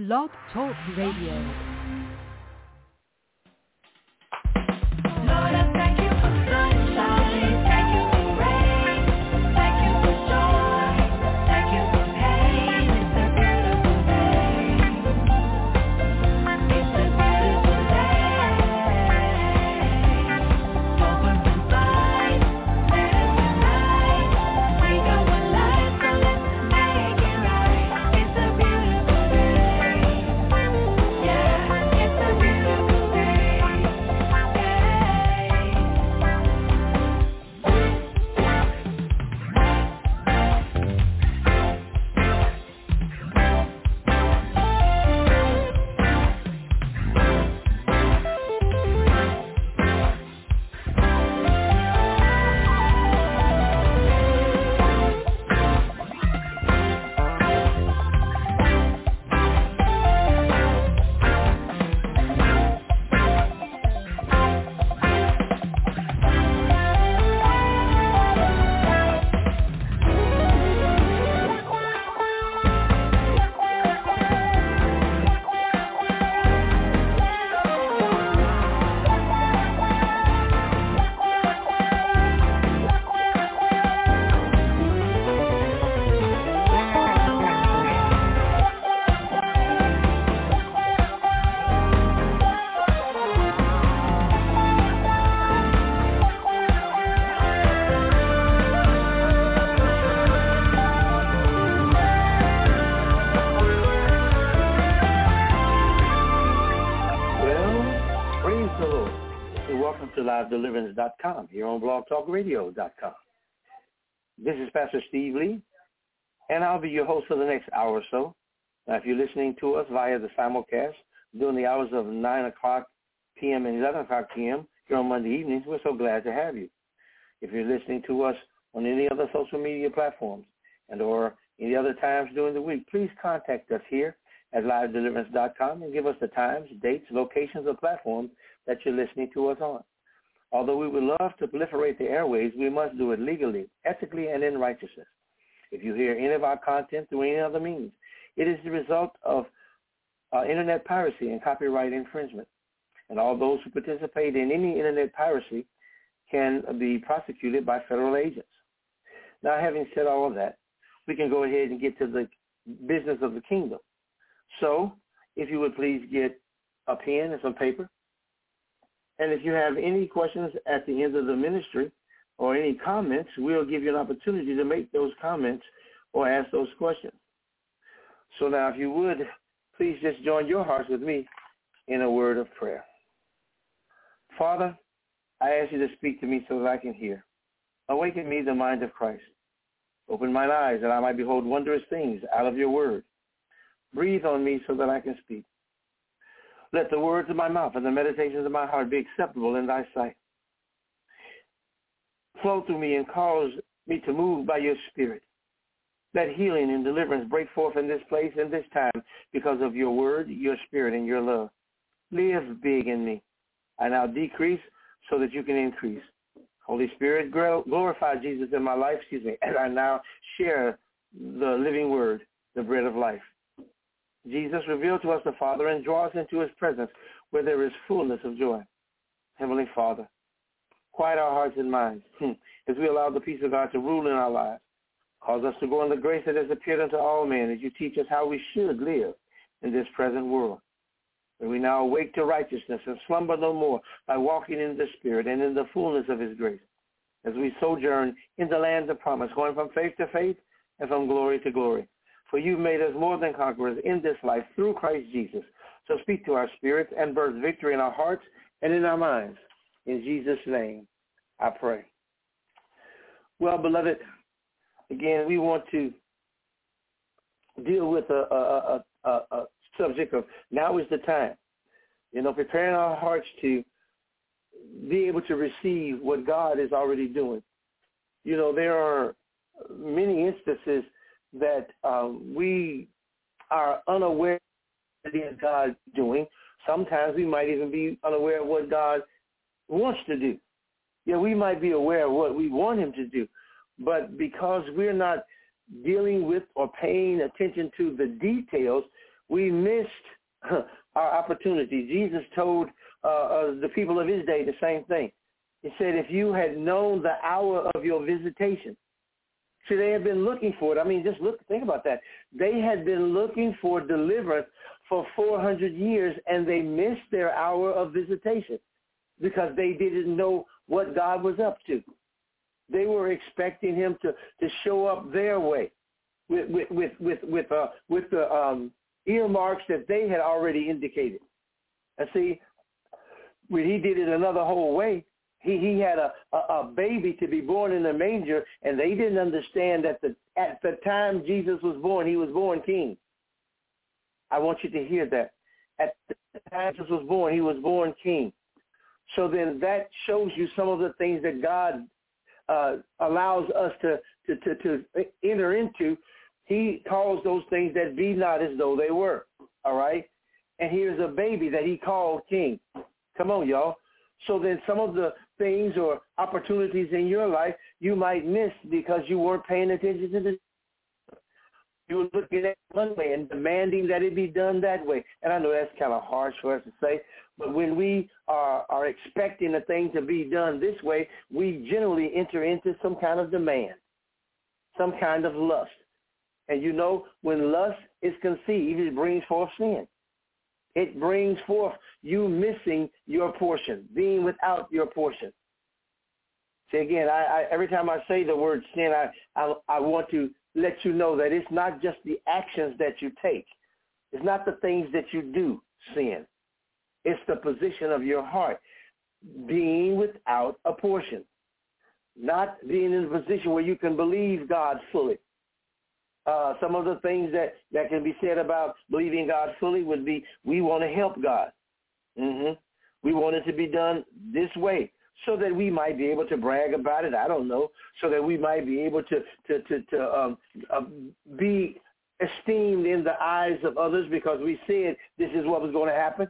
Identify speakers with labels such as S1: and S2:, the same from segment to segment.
S1: Blog Talk Radio.
S2: Here on blogtalkradio.com. This is Pastor Steve Lee, and I'll be your host for the next hour or so. Now, if you're listening to us via the simulcast during the hours of 9 o'clock p.m. and 11 o'clock p.m. here on Monday evenings, we're so glad to have you. If you're listening to us on any other social media platforms and or any other times during the week, please contact us here at livedeliverance.com and give us the times, dates, locations, or platforms that you're listening to us on. Although we would love to proliferate the airways, we must do it legally, ethically, and in righteousness. If you hear any of our content through any other means, it is the result of uh, internet piracy and copyright infringement. And all those who participate in any internet piracy can be prosecuted by federal agents. Now, having said all of that, we can go ahead and get to the business of the kingdom. So, if you would please get a pen and some paper. And if you have any questions at the end of the ministry or any comments, we'll give you an opportunity to make those comments or ask those questions. So now, if you would, please just join your hearts with me in a word of prayer. Father, I ask you to speak to me so that I can hear. Awaken me the mind of Christ. Open mine eyes that I might behold wondrous things out of your word. Breathe on me so that I can speak. Let the words of my mouth and the meditations of my heart be acceptable in thy sight. Flow through me and cause me to move by your spirit. Let healing and deliverance break forth in this place and this time because of your word, your spirit, and your love. Live big in me. I now decrease so that you can increase. Holy Spirit, glorify Jesus in my life, excuse me, as I now share the living word, the bread of life. Jesus, reveal to us the Father and draw us into his presence where there is fullness of joy. Heavenly Father, quiet our hearts and minds as we allow the peace of God to rule in our lives. Cause us to go in the grace that has appeared unto all men as you teach us how we should live in this present world. May we now awake to righteousness and slumber no more by walking in the Spirit and in the fullness of his grace as we sojourn in the land of promise, going from faith to faith and from glory to glory. For you've made us more than conquerors in this life through Christ Jesus. So speak to our spirits and birth victory in our hearts and in our minds. In Jesus' name, I pray. Well, beloved, again, we want to deal with a, a, a, a, subject of now is the time. You know, preparing our hearts to be able to receive what God is already doing. You know, there are many instances that um, we are unaware of what God doing. Sometimes we might even be unaware of what God wants to do. Yeah, we might be aware of what we want him to do, but because we're not dealing with or paying attention to the details, We missed our opportunity. Jesus told uh, uh, the people of his day the same thing. He said, if you had known the hour of your visitation, see, they had been looking for it. I mean, just look, think about that. They had been looking for deliverance for 400 years, and they missed their hour of visitation because they didn't know what God was up to. They were expecting him to, to show up their way with with with with with, uh, with the um, earmarks that they had already indicated. And see, when he did it another whole way, he he had a, a a baby to be born in a manger, and they didn't understand that the at the time Jesus was born, he was born king. I want you to hear that. At the time Jesus was born, he was born king. So then that shows you some of the things that God uh, allows us to, to, to, to enter into. He calls those things that be not as though they were. All right? And here's a baby that he called king. Come on, y'all. So then some of the things or opportunities in your life you might miss because you weren't paying attention to the you were looking at one way and demanding that it be done that way. And I know that's kind of harsh for us to say, but when we are, are expecting a thing to be done this way, we generally enter into some kind of demand, some kind of lust. And you know, when lust is conceived, it brings forth sin. It brings forth you missing your portion, being without your portion. See, again, I, I, every time I say the word sin, I, I, I want to let you know that it's not just the actions that you take. It's not the things that you do sin. It's the position of your heart, being without a portion, not being in a position where you can believe God fully. Uh, some of the things that, that can be said about believing God fully would be we want to help God. Mm-hmm. We want it to be done this way so that we might be able to brag about it. I don't know, so that we might be able to to to, to um, uh, be esteemed in the eyes of others because we said this is what was going to happen.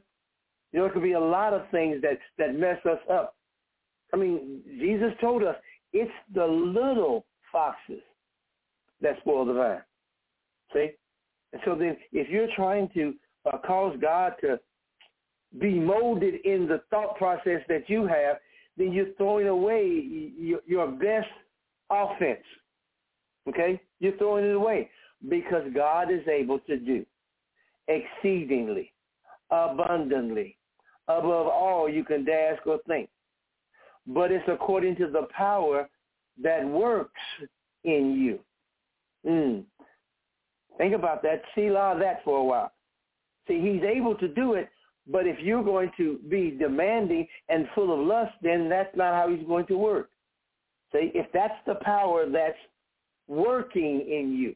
S2: You know, it could be a lot of things that that mess us up. I mean, Jesus told us it's the little foxes that spoil the vine. See, and so then if you're trying to uh, cause God to be molded in the thought process that you have, then you're throwing away your, your best offense. Okay? You're throwing it away because God is able to do exceedingly, abundantly, above all you can ask or think. But it's according to the power that works in you. Mm. Think about that. See of that for a while. See, he's able to do it but if you're going to be demanding and full of lust, then that's not how he's going to work. See, if that's the power that's working in you,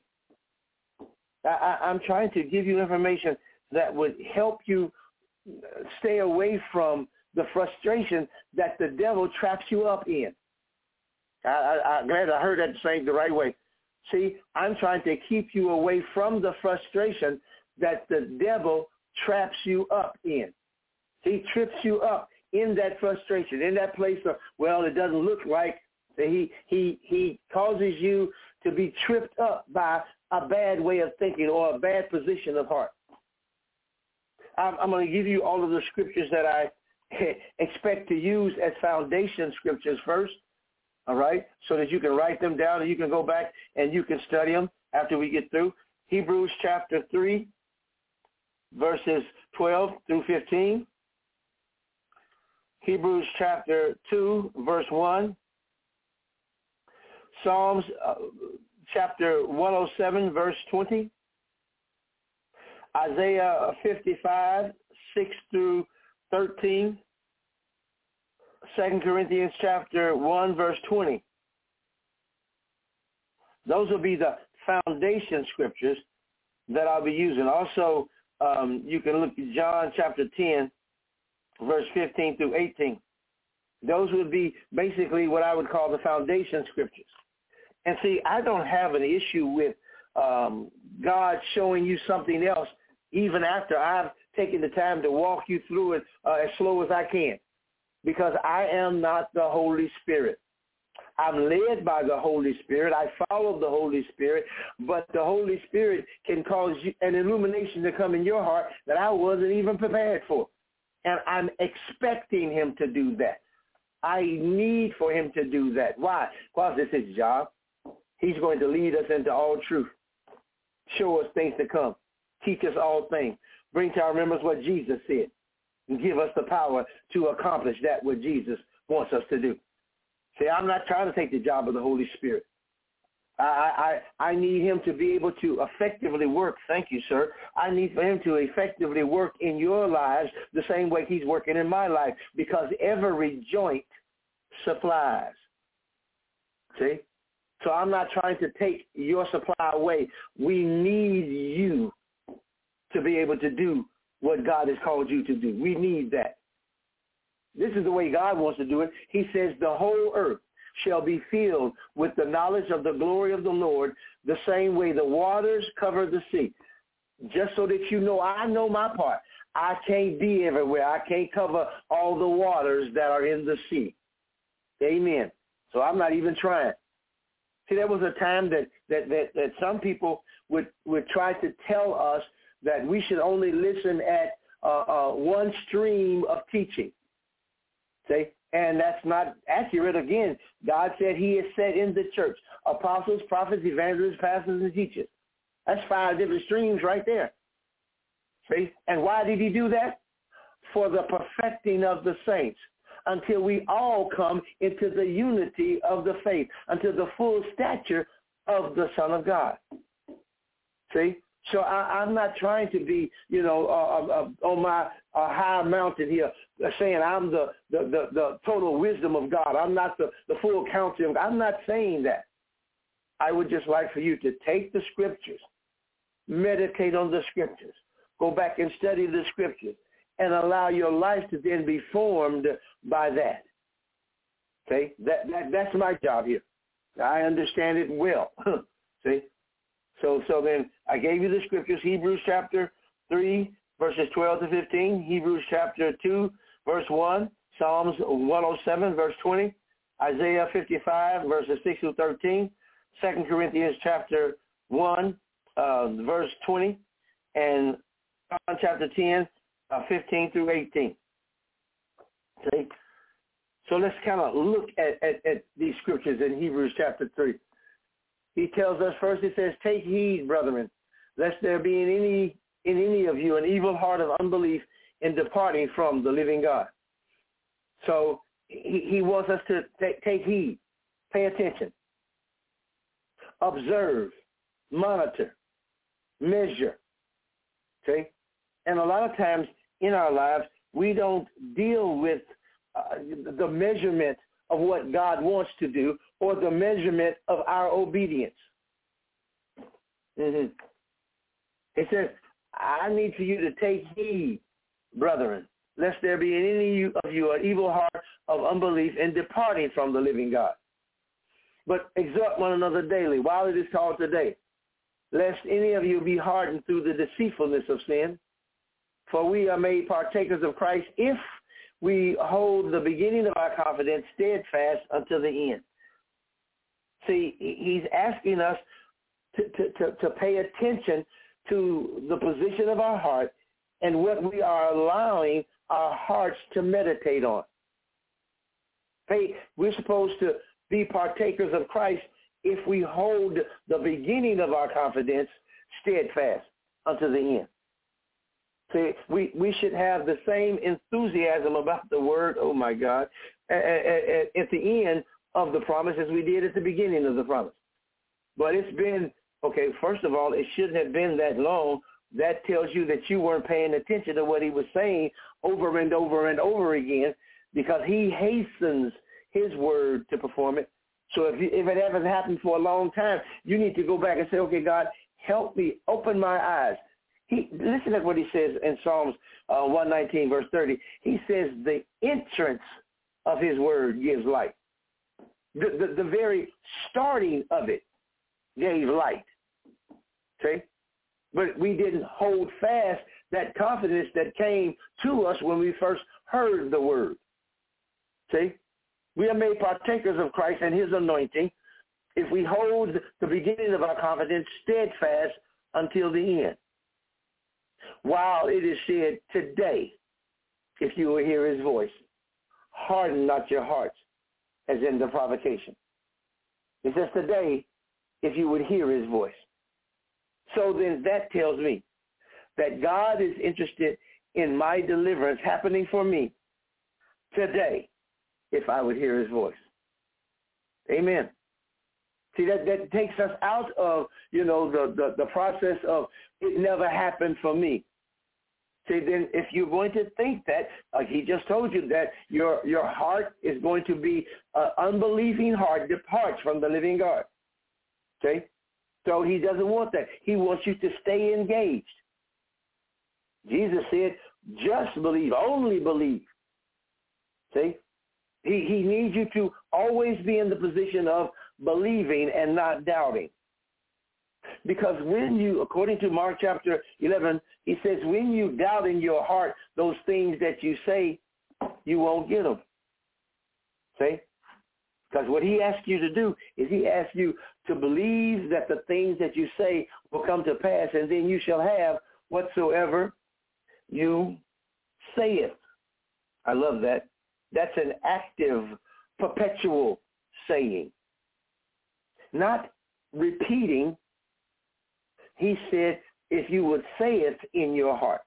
S2: I, I'm trying to give you information that would help you stay away from the frustration that the devil traps you up in. I, I, I'm glad I heard that saying the right way. See, I'm trying to keep you away from the frustration that the devil traps you up in. He trips you up in that frustration, in that place of, well, it doesn't look like he he he causes you to be tripped up by a bad way of thinking or a bad position of heart. I'm, I'm going to give you all of the scriptures that I expect to use as foundation scriptures first, all right, so that you can write them down and you can go back and you can study them after we get through. Hebrews chapter 3, verses 12 through 15. Hebrews chapter 2, verse 1. Psalms uh, chapter 107, verse 20. Isaiah 55, 6 through 13. 2 Corinthians chapter 1, verse 20. Those will be the foundation scriptures that I'll be using. Also, um, you can look at John chapter 10, verse 15 through 18. Those would be basically what I would call the foundation scriptures. And see, I don't have an issue with um, God showing you something else even after I've taken the time to walk you through it uh, as slow as I can because I am not the Holy Spirit. I'm led by the Holy Spirit. I follow the Holy Spirit, but the Holy Spirit can cause you, an illumination to come in your heart that I wasn't even prepared for. And I'm expecting him to do that. I need for him to do that. Why? Because it's his job. He's going to lead us into all truth. Show us things to come. Teach us all things. Bring to our remembrance what Jesus said. Give us the power to accomplish that what Jesus wants us to do. See, I'm not trying to take the job of the Holy Spirit. I, I, I need him to be able to effectively work. Thank you, sir. I need for him to effectively work in your lives the same way he's working in my life because every joint supplies. See? So I'm not trying to take your supply away. We need you to be able to do what God has called you to do. We need that. This is the way God wants to do it. He says the whole earth shall be filled with the knowledge of the glory of the Lord, the same way the waters cover the sea. Just so that you know, I know my part. I can't be everywhere. I can't cover all the waters that are in the sea. Amen. So I'm not even trying. See, there was a time that, that, that, that some people would, would try to tell us that we should only listen at uh, uh, one stream of teaching. See? And that's not accurate. Again, God said he is set in the church. Apostles, prophets, evangelists, pastors, and teachers. That's five different streams right there. See? And why did he do that? For the perfecting of the saints until we all come into the unity of the faith, until the full stature of the Son of God. See? So I, I'm not trying to be, you know, uh, uh, uh on my uh, high mountain here, uh, saying I'm the, the, the, the total wisdom of God. I'm not the, the full counsel of God. I'm not saying that. I would just like for you to take the scriptures, meditate on the scriptures, go back and study the scriptures, and allow your life to then be formed by that. Okay, that, that that's my job here. I understand it well. See, so so then I gave you the scriptures: Hebrews chapter three, verses twelve to fifteen; Hebrews chapter two, verse one; Psalms one hundred seven, verse twenty; Isaiah fifty-five, verses six to thirteen; Second Corinthians chapter one, uh, verse twenty, and John chapter ten, uh, fifteen through eighteen. See. So let's kind of look at, at, at these scriptures in Hebrews chapter 3 he tells us first, he says, take heed, brethren, lest there be in any, in any of you an evil heart of unbelief in departing from the living God. So he, he wants us to take, take heed, pay attention, observe, monitor, measure. Okay? And a lot of times in our lives, we don't deal with uh, the measurement of what God wants to do or the measurement of our obedience. Mm-hmm. It says, I need for you to take heed, brethren, lest there be in any of you an evil heart of unbelief in departing from the living God. But exhort one another daily while it is called today, lest any of you be hardened through the deceitfulness of sin. For we are made partakers of Christ if we hold the beginning of our confidence steadfast until the end. See, he's asking us to, to, to, to pay attention to the position of our heart and what we are allowing our hearts to meditate on. Hey, we're supposed to be partakers of Christ if we hold the beginning of our confidence steadfast unto the end. See, we, we should have the same enthusiasm about the word, oh my God, at, at, at the end of the promise as we did at the beginning of the promise. But it's been, okay, first of all, it shouldn't have been that long. That tells you that you weren't paying attention to what he was saying over and over and over again because he hastens his word to perform it. So if, you, if it hasn't happened for a long time, you need to go back and say, okay, God, help me, open my eyes. He listen to what he says in Psalms uh, 119 verse 30. He says the entrance of his word gives light. The, the, the very starting of it gave light. Okay? But we didn't hold fast that confidence that came to us when we first heard the word. See? We are made partakers of Christ and his anointing if we hold the beginning of our confidence steadfast until the end. While it is said today, if you will hear his voice, harden not your hearts as in the provocation. It says today, if you would hear his voice. So then that tells me that God is interested in my deliverance happening for me today if I would hear his voice. Amen. See, that, that takes us out of, you know, the, the, the process of it never happened for me. See, then if you're going to think that, like he just told you, that your your heart is going to be an unbelieving heart departs from the living God. Okay? So he doesn't want that. He wants you to stay engaged. Jesus said, just believe, only believe. See? He, he needs you to always be in the position of believing and not doubting. Because when you, according to Mark chapter 11, he says, when you doubt in your heart those things that you say, you won't get them. See? Because what he asks you to do is he asks you to believe that the things that you say will come to pass, and then you shall have whatsoever you say it. I love that. That's an active, perpetual saying. Not repeating. He said, if you would say it in your heart.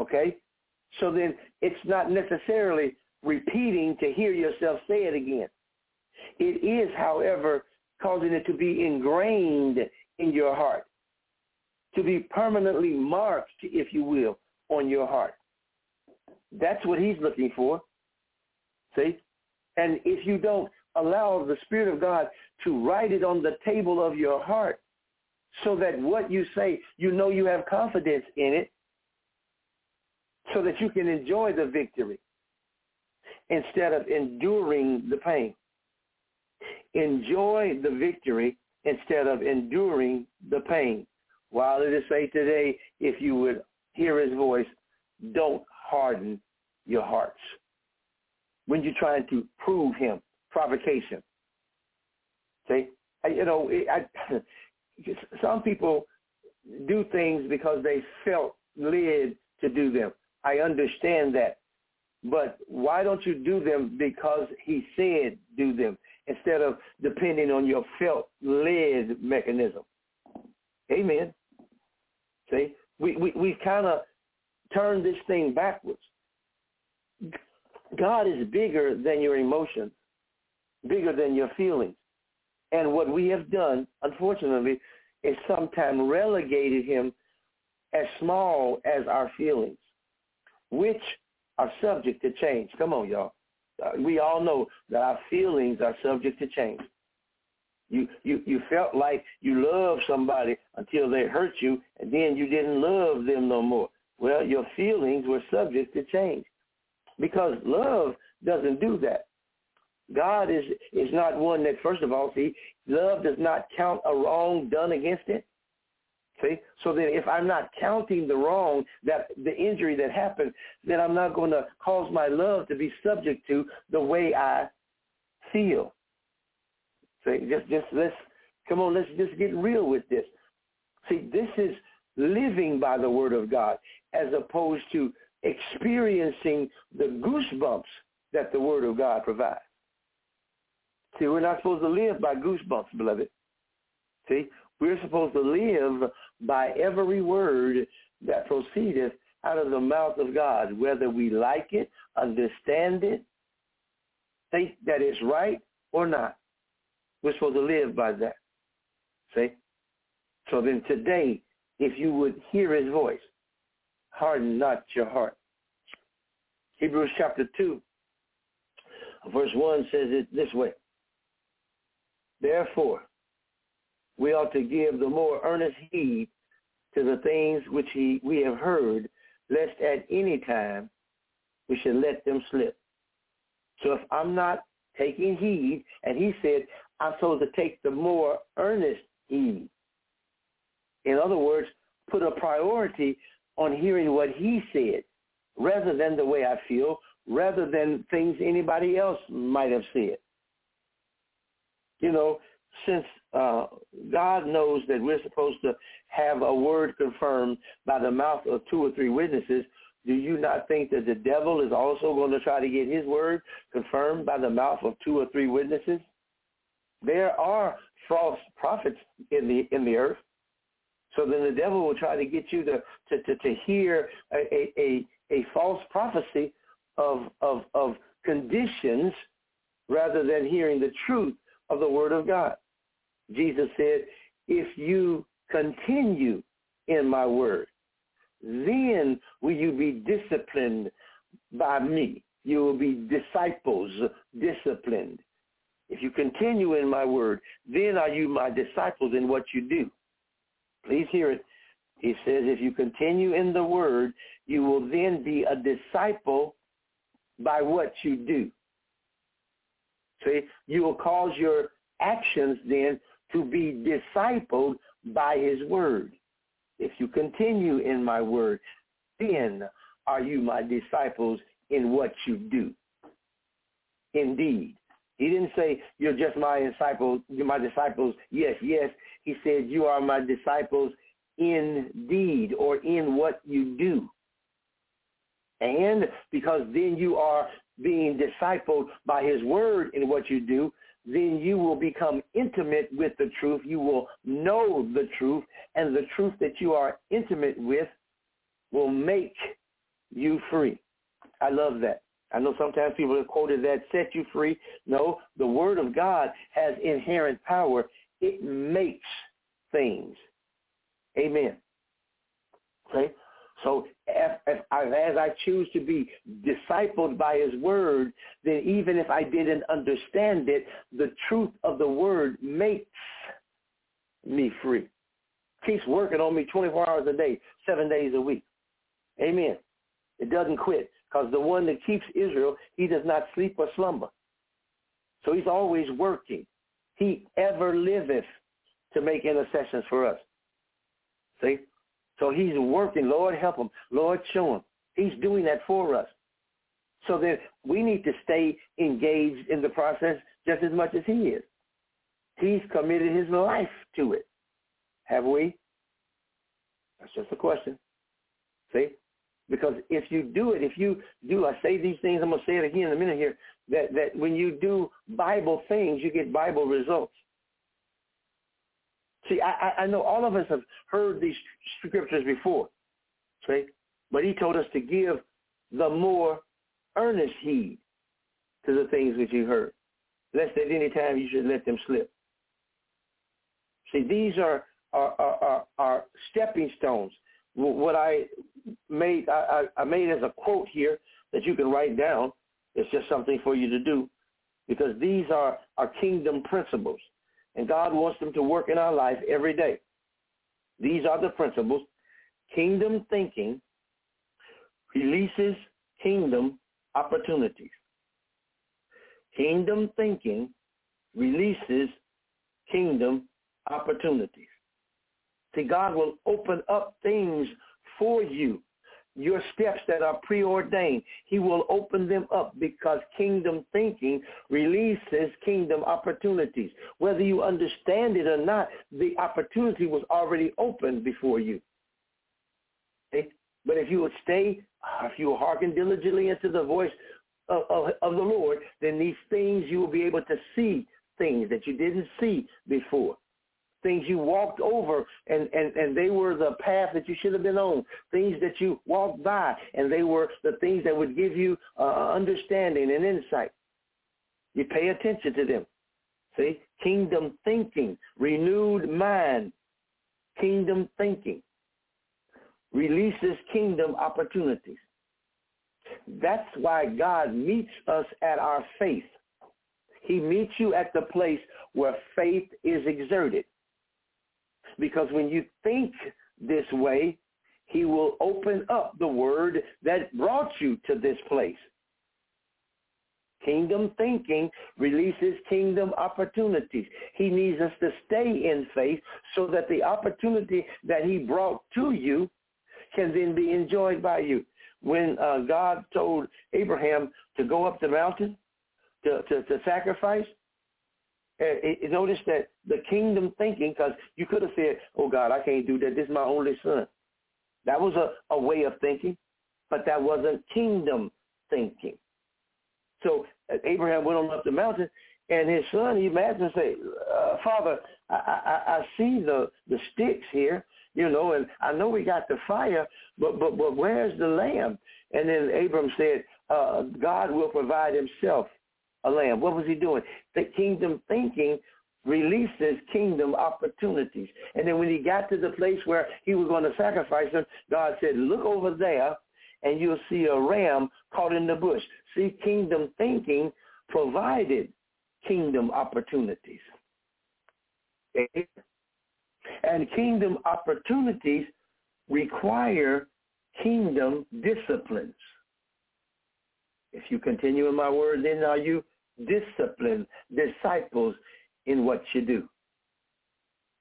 S2: Okay? So then it's not necessarily repeating to hear yourself say it again. It is, however, causing it to be ingrained in your heart, to be permanently marked, if you will, on your heart. That's what he's looking for. See? And if you don't allow the Spirit of God to write it on the table of your heart so that what you say, you know you have confidence in it so that you can enjoy the victory instead of enduring the pain. Enjoy the victory instead of enduring the pain. While it is say today, if you would hear his voice, don't harden your hearts. When you're trying to prove him, provocation. See, you know, I, some people do things because they felt led to do them. I understand that. But why don't you do them because he said do them instead of depending on your felt led mechanism? Amen. See, we, we, we kind of turned this thing backwards. God is bigger than your emotions, bigger than your feelings. And what we have done, unfortunately, is sometimes relegated him as small as our feelings, which are subject to change. Come on, y'all. Uh, we all know that our feelings are subject to change. You, you you felt like you loved somebody until they hurt you, and then you didn't love them no more. Well, your feelings were subject to change because love doesn't do that. God is is not one that, first of all, see, love does not count a wrong done against it. See, so that if I'm not counting the wrong, that the injury that happened, then I'm not going to cause my love to be subject to the way I feel. See, just just let's come on, let's just get real with this. See, this is living by the word of God as opposed to experiencing the goosebumps that the word of God provides. See, we're not supposed to live by goosebumps, beloved. See, we're supposed to live by every word that proceedeth out of the mouth of God, whether we like it, understand it, think that it's right or not. We're supposed to live by that. See? So then today, if you would hear his voice, harden not your heart. Hebrews chapter 2, verse 1 says it this way. Therefore, we ought to give the more earnest heed to the things which he, we have heard, lest at any time we should let them slip. So if I'm not taking heed, and he said, I'm supposed to take the more earnest heed. In other words, put a priority on hearing what he said rather than the way I feel, rather than things anybody else might have said. You know, since uh, God knows that we're supposed to have a word confirmed by the mouth of two or three witnesses, do you not think that the devil is also going to try to get his word confirmed by the mouth of two or three witnesses? There are false prophets in the in the earth. So then the devil will try to get you to to, to, to hear a, a, a false prophecy of, of of conditions rather than hearing the truth of the word of God. Jesus said, if you continue in my word, then will you be disciplined by me. You will be disciples, disciplined. If you continue in my word, then are you my disciples in what you do. Please hear it. He says, if you continue in the word, you will then be a disciple by what you do. See, you will cause your actions then to be discipled by his word. If you continue in my word, then are you my disciples in what you do. Indeed. He didn't say you're just my disciples, you're my disciples, yes, yes. He said you are my disciples indeed or in what you do. And because then you are being discipled by his word in what you do, then you will become intimate with the truth. You will know the truth, and the truth that you are intimate with will make you free. I love that. I know sometimes people have quoted that, set you free. No, the word of God has inherent power. It makes things. Amen. Okay? So if, if I, as I choose to be discipled by his word, then even if I didn't understand it, the truth of the word makes me free. Keeps working on me 24 hours a day, seven days a week. Amen. It doesn't quit because the one that keeps Israel, he does not sleep or slumber. So he's always working. He ever liveth to make intercessions for us. See? So he's working. Lord, help him. Lord, show him. He's doing that for us. So that we need to stay engaged in the process just as much as he is. He's committed his life to it. Have we? That's just a question. See? Because if you do it, if you do, I say these things, I'm going to say it again in a minute here, that, that when you do Bible things, you get Bible results. See, I, I know all of us have heard these scriptures before, see? But he told us to give the more earnest heed to the things which you heard, lest at any time you should let them slip. See, these are, are, are, are, are stepping stones. What I made, I, I made as a quote here that you can write down. It's just something for you to do because these are, are kingdom principles. And God wants them to work in our life every day. These are the principles. Kingdom thinking releases kingdom opportunities. Kingdom thinking releases kingdom opportunities. See, God will open up things for you your steps that are preordained. He will open them up because kingdom thinking releases kingdom opportunities. Whether you understand it or not, the opportunity was already open before you. Okay? But if you would stay, uh, if you will hearken diligently into the voice of, of, of the Lord, then these things you will be able to see things that you didn't see before things you walked over and, and, and they were the path that you should have been on, things that you walked by, and they were the things that would give you uh, understanding and insight. You pay attention to them. See? Kingdom thinking, renewed mind, kingdom thinking releases kingdom opportunities. That's why God meets us at our faith. He meets you at the place where faith is exerted. Because when you think this way, he will open up the word that brought you to this place. Kingdom thinking releases kingdom opportunities. He needs us to stay in faith so that the opportunity that he brought to you can then be enjoyed by you. when uh, God told Abraham to go up the mountain to, to, to sacrifice, uh, notice that the kingdom thinking, because you could have said, oh God, I can't do that. This is my only son. That was a, a way of thinking, but that wasn't kingdom thinking. So uh, Abraham went on up the mountain, and his son, he imagine and say, uh, Father, I, I, I see the, the sticks here, you know, and I know we got the fire, but, but, but where's the lamb? And then Abram said, uh, God will provide himself a lamb. What was he doing? The kingdom thinking releases kingdom opportunities. And then when he got to the place where he was going to sacrifice him, God said, look over there and you'll see a ram caught in the bush. See, kingdom thinking provided kingdom opportunities. And kingdom opportunities require kingdom disciplines. If you continue in my word, then are you disciplined disciples in what you do?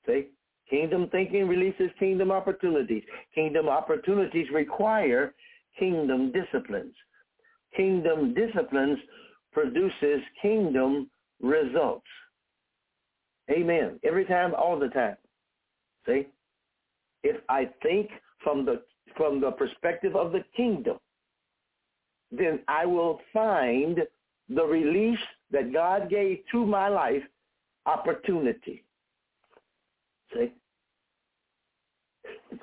S2: See? Kingdom thinking releases kingdom opportunities. Kingdom opportunities require kingdom disciplines. Kingdom disciplines produces kingdom results. Amen. Every time, all the time. See? If I think from the from the perspective of the kingdom, then I will find the release that God gave to my life opportunity. See?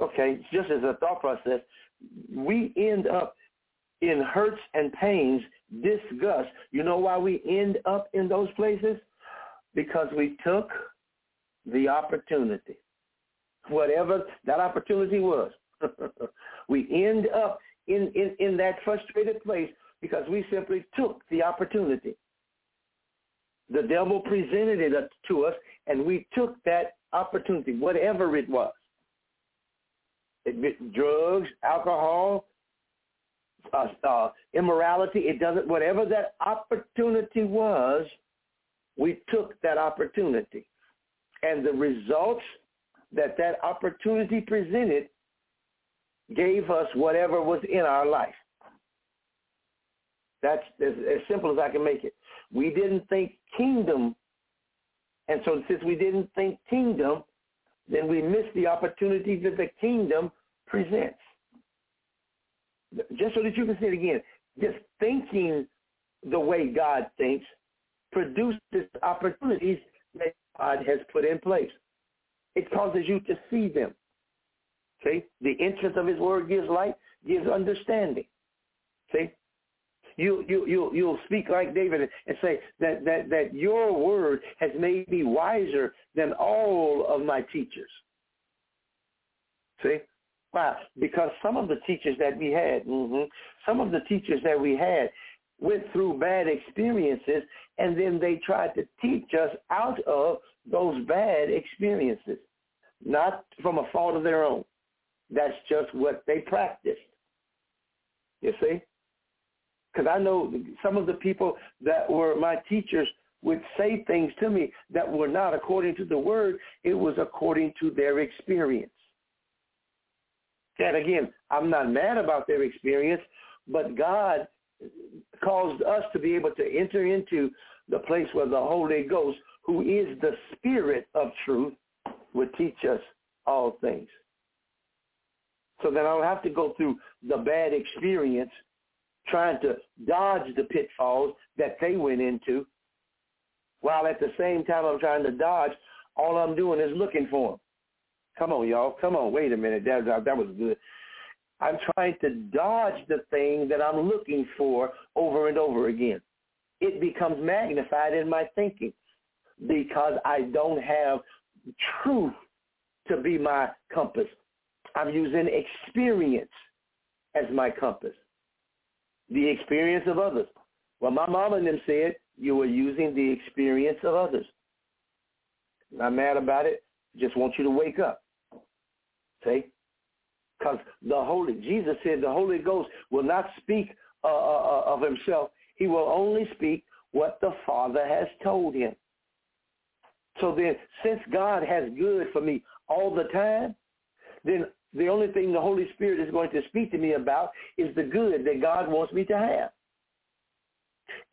S2: Okay, just as a thought process, we end up in hurts and pains, disgust. You know why we end up in those places? Because we took the opportunity. Whatever that opportunity was. we end up in, in, in that frustrated place because we simply took the opportunity. The devil presented it to us, and we took that opportunity, whatever it was. It, drugs, alcohol, uh, uh, immorality. It doesn't. Whatever that opportunity was, we took that opportunity, and the results that that opportunity presented gave us whatever was in our life. That's as, as simple as I can make it. We didn't think kingdom, and so since we didn't think kingdom, then we missed the opportunity that the kingdom presents. Just so that you can see it again, just thinking the way God thinks produces opportunities that God has put in place. It causes you to see them. See? The entrance of his word gives light, gives understanding. See? You you you you'll speak like David and say that that that your word has made me wiser than all of my teachers. See? Why? Because some of the teachers that we had, mm-hmm, some of the teachers that we had went through bad experiences and then they tried to teach us out of those bad experiences, not from a fault of their own. That's just what they practiced. You see? Because I know some of the people that were my teachers would say things to me that were not according to the word. It was according to their experience. And again, I'm not mad about their experience, but God caused us to be able to enter into the place where the Holy Ghost, who is the spirit of truth, would teach us all things. So that I don't have to go through the bad experience trying to dodge the pitfalls that they went into, while at the same time I'm trying to dodge, all I'm doing is looking for them. Come on, y'all. Come on. Wait a minute. That, that was good. I'm trying to dodge the thing that I'm looking for over and over again. It becomes magnified in my thinking because I don't have truth to be my compass. I'm using experience as my compass. The experience of others. Well, my mom and them said you were using the experience of others. Not mad about it. Just want you to wake up. See? Because the Holy, Jesus said the Holy Ghost will not speak uh, uh, uh, of himself. He will only speak what the Father has told him. So then, since God has good for me all the time, then the only thing the Holy Spirit is going to speak to me about is the good that God wants me to have.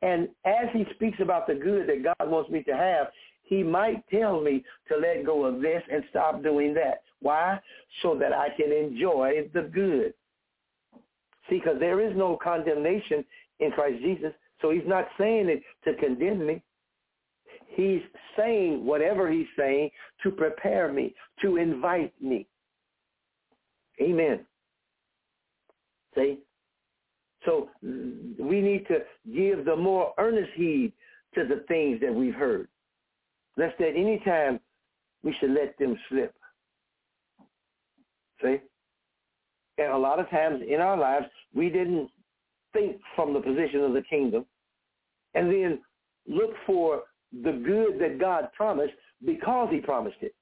S2: And as he speaks about the good that God wants me to have, he might tell me to let go of this and stop doing that. Why? So that I can enjoy the good. See, because there is no condemnation in Christ Jesus. So he's not saying it to condemn me. He's saying whatever he's saying to prepare me, to invite me. Amen. See? So we need to give the more earnest heed to the things that we've heard. Lest at any time we should let them slip. See? And a lot of times in our lives, we didn't think from the position of the kingdom and then look for the good that God promised because he promised it.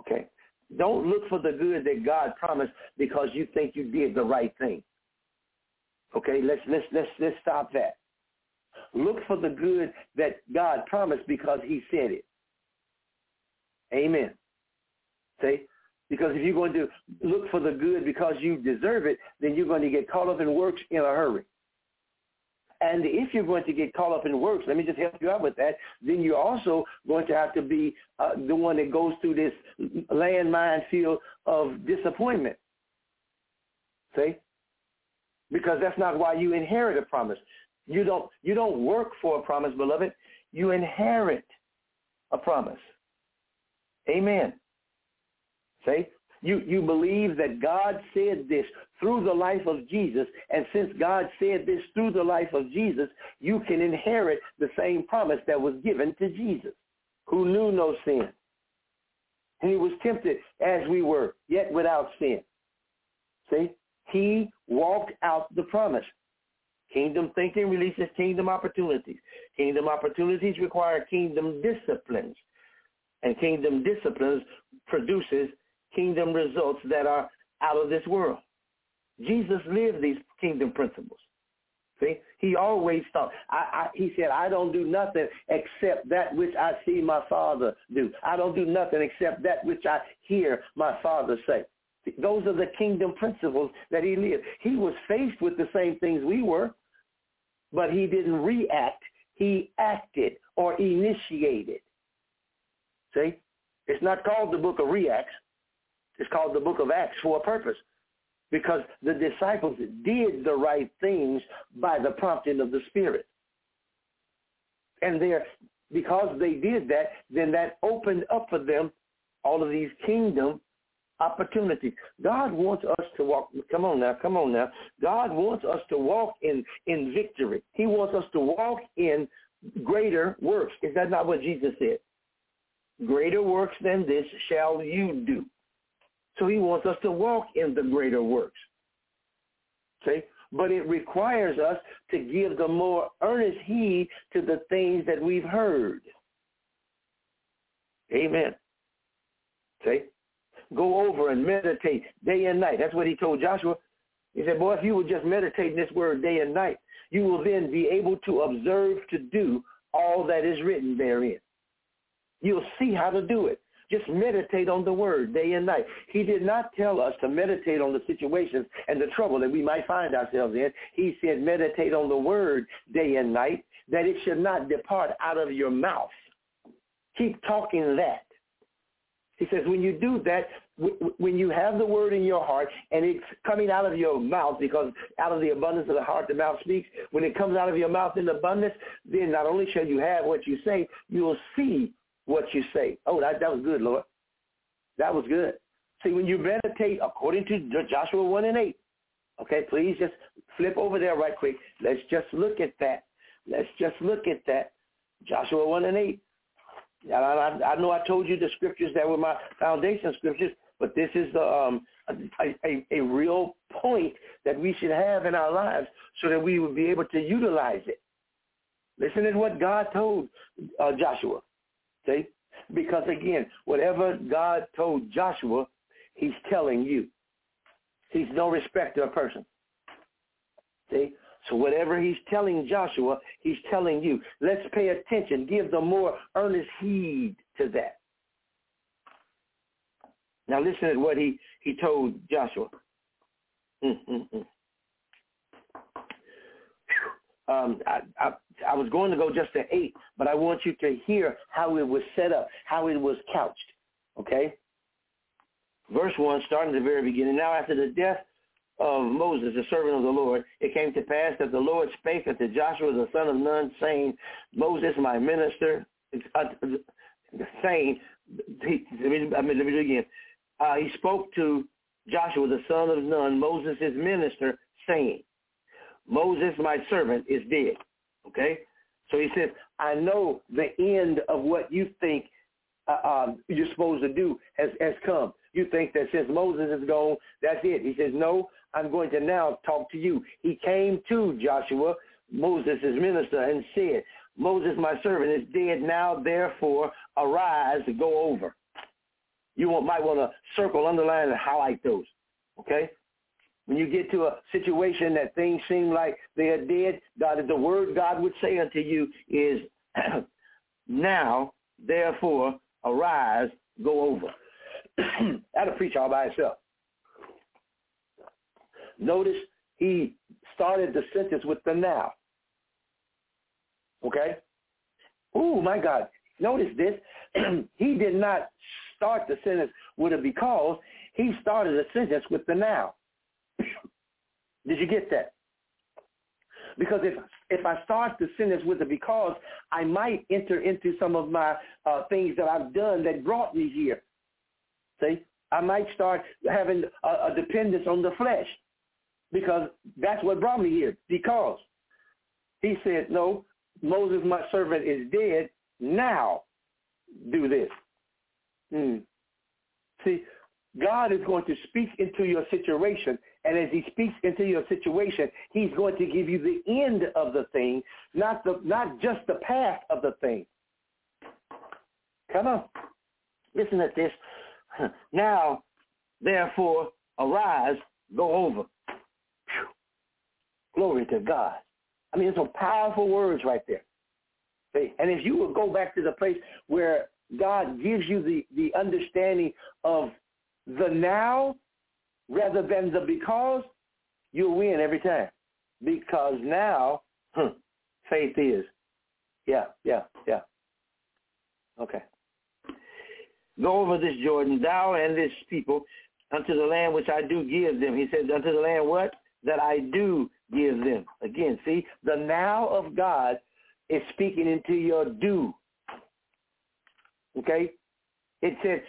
S2: Okay? Don't look for the good that God promised because you think you did the right thing. Okay, let's let's let's let's stop that. Look for the good that God promised because he said it. Amen. See? Because if you're going to look for the good because you deserve it, then you're going to get caught up in works in a hurry. And if you're going to get caught up in works, let me just help you out with that, then you're also going to have to be uh, the one that goes through this landmine field of disappointment. See? Because that's not why you inherit a promise. You don't you don't work for a promise, beloved. You inherit a promise. Amen. See? You, you believe that God said this through the life of Jesus, and since God said this through the life of Jesus, you can inherit the same promise that was given to Jesus, who knew no sin. And he was tempted as we were, yet without sin. See? He walked out the promise. Kingdom thinking releases kingdom opportunities. Kingdom opportunities require kingdom disciplines. And kingdom disciplines produces kingdom results that are out of this world. Jesus lived these kingdom principles. See, he always thought. I, I, he said, "I don't do nothing except that which I see my Father do. I don't do nothing except that which I hear my Father say." Those are the kingdom principles that he lived. He was faced with the same things we were, but he didn't react. He acted or initiated. See, it's not called the book of reacts. It's called the book of Acts for a purpose because the disciples did the right things by the prompting of the Spirit. And there, because they did that, then that opened up for them all of these kingdom opportunities. God wants us to walk. Come on now, come on now. God wants us to walk in in victory. He wants us to walk in greater works. Is that not what Jesus said? Greater works than this shall you do. So he wants us to walk in the greater works. See? But it requires us to give the more earnest heed to the things that we've heard. Amen. See? Go over and meditate day and night. That's what he told Joshua. He said, boy, if you will just meditate in this word day and night, you will then be able to observe to do all that is written therein. You'll see how to do it. Just meditate on the word day and night. He did not tell us to meditate on the situations and the trouble that we might find ourselves in. He said meditate on the word day and night, that it should not depart out of your mouth. Keep talking that. He says when you do that, when you have the word in your heart and it's coming out of your mouth because out of the abundance of the heart the mouth speaks, when it comes out of your mouth in abundance, then not only shall you have what you say, you will see what you say. Oh, that, that was good, Lord. That was good. See, when you meditate according to Joshua 1 and 8, okay, please just flip over there right quick. Let's just look at that. Let's just look at that. Joshua 1 and 8. I, I, I know I told you the scriptures that were my foundation scriptures, but this is the, um, a, a, a real point that we should have in our lives so that we would be able to utilize it. Listen to what God told uh, Joshua. See? Because again, whatever God told Joshua, he's telling you. He's no respecter of person. See? So whatever he's telling Joshua, he's telling you. Let's pay attention. Give the more earnest heed to that. Now listen to what he, he told Joshua. Mm-mm-mm. Um, I, I, I was going to go just to eight, but I want you to hear how it was set up, how it was couched. Okay? Verse 1, starting at the very beginning. Now after the death of Moses, the servant of the Lord, it came to pass that the Lord spake unto Joshua the son of Nun, saying, Moses, my minister, uh, saying, he, let, me, let me do it again. Uh, he spoke to Joshua the son of Nun, Moses his minister, saying, Moses, my servant, is dead. Okay? So he says, I know the end of what you think uh, um, you're supposed to do has, has come. You think that since Moses is gone, that's it. He says, no, I'm going to now talk to you. He came to Joshua, Moses' minister, and said, Moses, my servant, is dead. Now, therefore, arise, and go over. You might want to circle, underline, and highlight those. Okay? When you get to a situation that things seem like they are dead, God, the word God would say unto you is, now, therefore, arise, go over. That'll preach all by itself. Notice he started the sentence with the now. Okay? Oh, my God. Notice this. he did not start the sentence with a because. He started the sentence with the now. Did you get that? Because if if I start the sentence with a because, I might enter into some of my uh, things that I've done that brought me here. See, I might start having a, a dependence on the flesh because that's what brought me here. Because he said, no, Moses, my servant, is dead. Now do this. Hmm. See, God is going to speak into your situation and as he speaks into your situation, he's going to give you the end of the thing, not the not just the path of the thing. Come on. Listen at this. Now, therefore, arise, go over. Whew. Glory to God. I mean, it's some powerful words right there. Okay? And if you would go back to the place where God gives you the, the understanding of the now rather than the because, you'll win every time. Because now, huh, faith is. Yeah, yeah, yeah. Okay. Go over this Jordan, thou and this people, unto the land which I do give them. He says, unto the land what? That I do give them. Again, see, the now of God is speaking into your do. Okay? It says,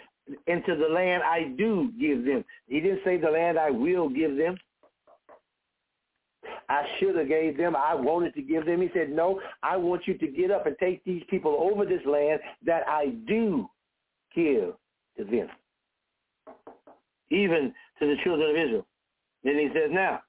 S2: into the land I do give them. He didn't say the land I will give them. I should have gave them. I wanted to give them. He said, no, I want you to get up and take these people over this land that I do give to them. Even to the children of Israel. Then he says, now,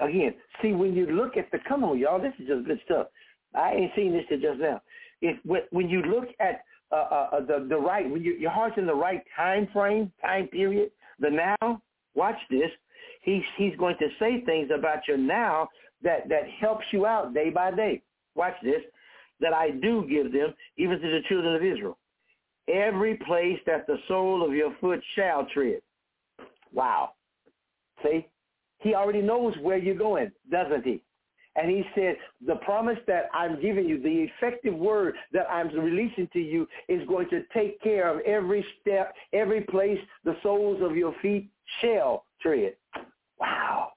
S2: again, see, when you look at the, come on, y'all, this is just good stuff. I ain't seen this till just now. If when you look at uh, uh, uh, the the right when you, your heart's in the right time frame, time period, the now. Watch this. He's he's going to say things about your now that that helps you out day by day. Watch this. That I do give them, even to the children of Israel. Every place that the sole of your foot shall tread. Wow. See? He already knows where you're going, doesn't he? And he said, the promise that I'm giving you, the effective word that I'm releasing to you is going to take care of every step, every place the soles of your feet shall tread. Wow.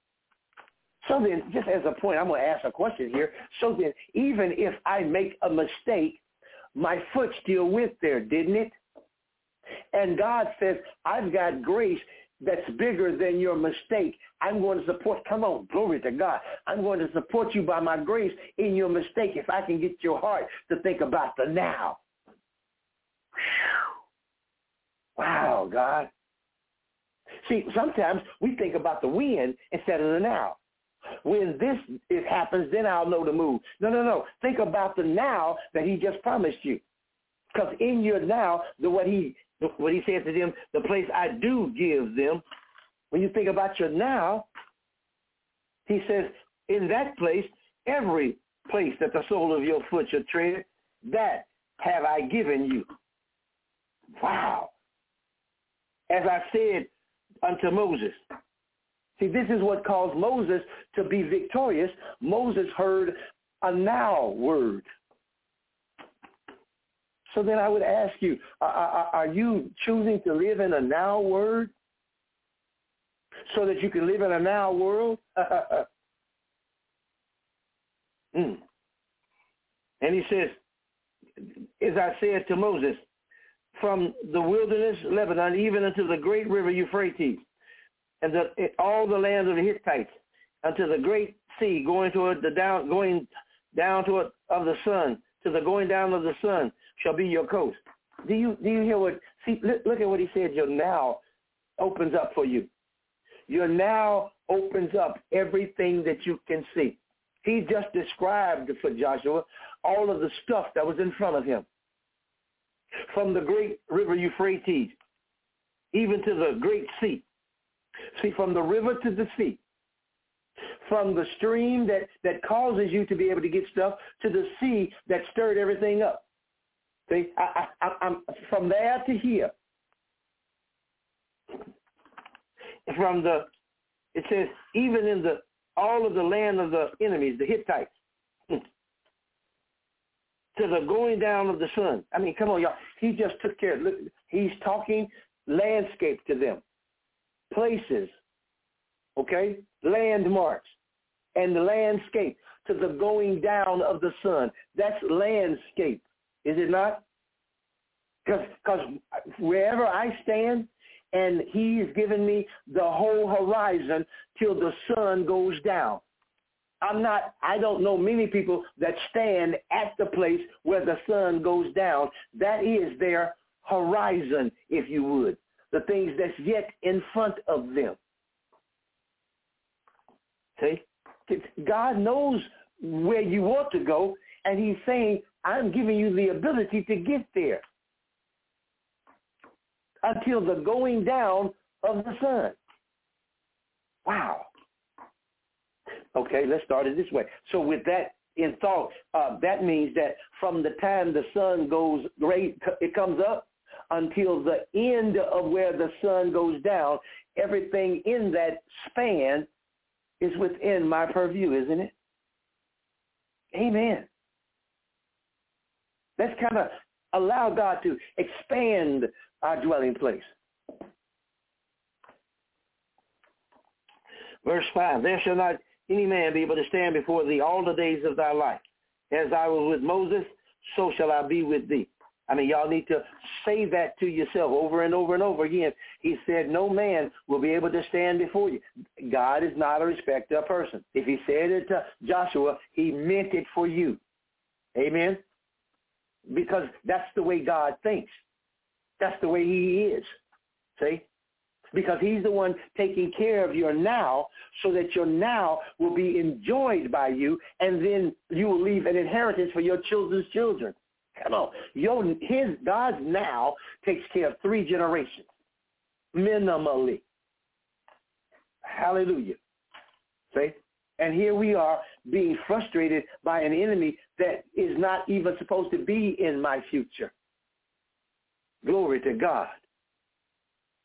S2: So then, just as a point, I'm going to ask a question here. So then, even if I make a mistake, my foot still went there, didn't it? And God says, I've got grace that's bigger than your mistake. I'm going to support, come on, glory to God. I'm going to support you by my grace in your mistake if I can get your heart to think about the now. Wow, God. See, sometimes we think about the when instead of the now. When this it happens, then I'll know to move. No, no, no. Think about the now that he just promised you. Because in your now, the what he what he said to them, the place I do give them, when you think about your now, he says, in that place, every place that the sole of your foot shall tread, that have I given you. Wow. as I said unto Moses. See, this is what caused Moses to be victorious. Moses heard a now word. So then I would ask you, are, you choosing to live in a now word so that you can live in a now world? mm. And he says, as I said to Moses, from the wilderness, Lebanon, even unto the great river Euphrates, and the, all the land of the Hittites, unto the great sea, going toward the down, going down toward of the sun, to the going down of the sun, shall be your coast. Do you do you hear what? See, look, at what he said. Your now opens up for you. Your now opens up everything that you can see. He just described for Joshua all of the stuff that was in front of him. From the great river Euphrates, even to the great sea. See, from the river to the sea. From the stream that, that causes you to be able to get stuff to the sea that stirred everything up. See, I, I, I'm from there to here. From the, it says, even in the all of the land of the enemies, the Hittites, to the going down of the sun. I mean, come on, y'all. He just took care. Look, he's talking landscape to them, places, okay, landmarks, and the landscape to the going down of the sun. That's landscape, is it not? Because wherever I stand, and he's given me the whole horizon till the sun goes down. I'm not, I don't know many people that stand at the place where the sun goes down. That is their horizon, if you would. The things that's yet in front of them. See? God knows where you want to go, and he's saying, I'm giving you the ability to get there until the going down of the sun. Wow. Okay, let's start it this way. So with that in thought, uh, that means that from the time the sun goes great, it comes up until the end of where the sun goes down, everything in that span is within my purview, isn't it? Amen. Let's kind of allow God to expand our dwelling place. Verse 5, There shall not any man be able to stand before thee all the days of thy life. As I was with Moses, so shall I be with thee. I mean, y'all need to say that to yourself over and over and over again. He said, no man will be able to stand before you. God is not a respecter of person. If he said it to Joshua, he meant it for you. Amen? Because that's the way God thinks. That's the way he is. See? Because he's the one taking care of your now so that your now will be enjoyed by you and then you will leave an inheritance for your children's children. Come on. Your, his, God's now takes care of three generations, minimally. Hallelujah. See? And here we are being frustrated by an enemy that is not even supposed to be in my future. Glory to God.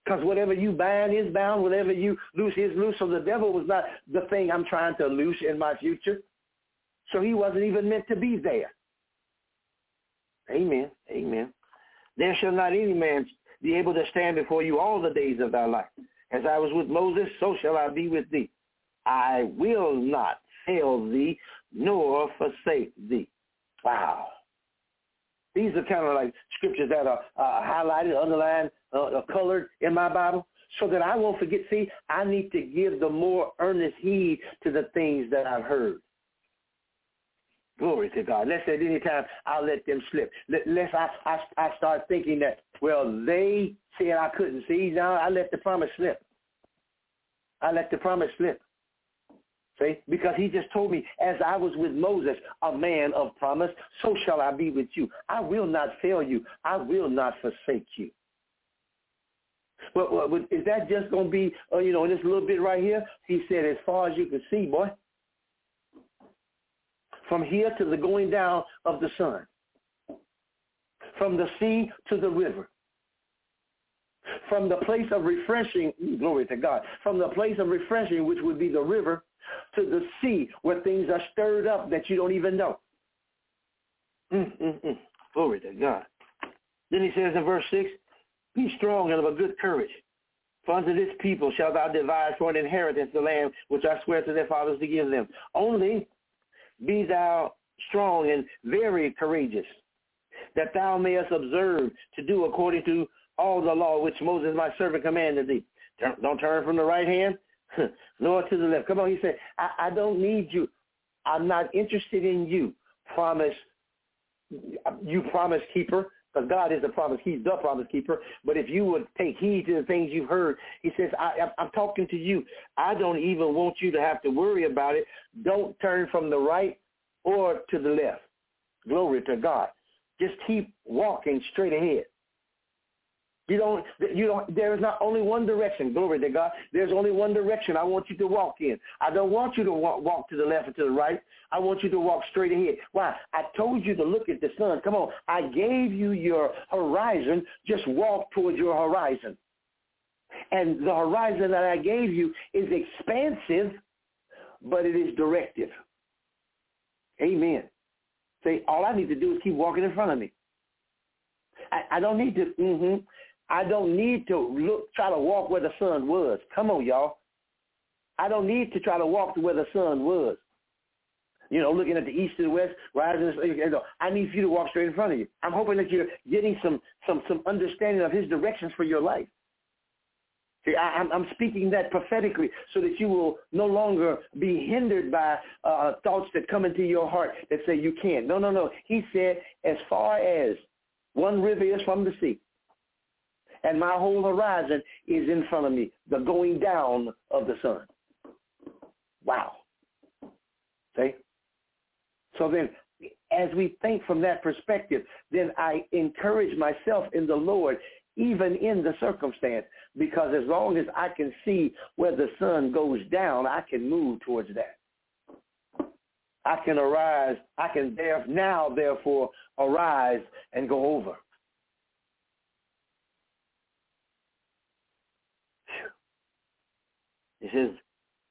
S2: Because whatever you bind is bound, whatever you loose is loose. So the devil was not the thing I'm trying to loose in my future. So he wasn't even meant to be there. Amen. Amen. There shall not any man be able to stand before you all the days of thy life. As I was with Moses, so shall I be with thee. I will not fail thee nor forsake thee. Wow. These are kind of like scriptures that are uh, highlighted, underlined, uh, colored in my Bible so that I won't forget. See, I need to give the more earnest heed to the things that I've heard. Glory to God. Let's at any time I'll let them slip. Lest I, I, I start thinking that, well, they said I couldn't see. Now I let the promise slip. I let the promise slip. See? Because he just told me, as I was with Moses, a man of promise, so shall I be with you. I will not fail you. I will not forsake you. But, but is that just going to be, uh, you know, in this little bit right here? He said, as far as you can see, boy, from here to the going down of the sun, from the sea to the river, From the place of refreshing, glory to God, from the place of refreshing, which would be the river, to the sea where things are stirred up that you don't even know. Mm, mm, mm. Glory to God. Then he says in verse 6, Be strong and of a good courage. For unto this people shalt thou devise for an inheritance the land which I swear to their fathers to give them. Only be thou strong and very courageous, that thou mayest observe to do according to all the law which Moses my servant commanded thee. Don't turn from the right hand nor to the left. Come on, he said, I, I don't need you. I'm not interested in you. Promise, you promise keeper, because God is the promise. He's the promise keeper. But if you would take heed to the things you've heard, he says, I, I'm talking to you. I don't even want you to have to worry about it. Don't turn from the right or to the left. Glory to God. Just keep walking straight ahead. You don't, you don't, there is not only one direction. Glory to God. There's only one direction I want you to walk in. I don't want you to walk, walk to the left or to the right. I want you to walk straight ahead. Why? I told you to look at the sun. Come on. I gave you your horizon. Just walk towards your horizon. And the horizon that I gave you is expansive, but it is directive. Amen. Say, all I need to do is keep walking in front of me. I, I don't need to, mm-hmm. I don't need to look, try to walk where the sun was. Come on, y'all. I don't need to try to walk to where the sun was. You know, looking at the east and the west, rising. You know, I need you to walk straight in front of you. I'm hoping that you're getting some some some understanding of His directions for your life. See, I, I'm speaking that prophetically so that you will no longer be hindered by uh, thoughts that come into your heart that say you can't. No, no, no. He said, as far as one river is from the sea, and my whole horizon is in front of me, the going down of the sun. Wow. See? So then, as we think from that perspective, then I encourage myself in the Lord, even in the circumstance, because as long as I can see where the sun goes down, I can move towards that. I can arise, I can there, now therefore arise and go over. It says,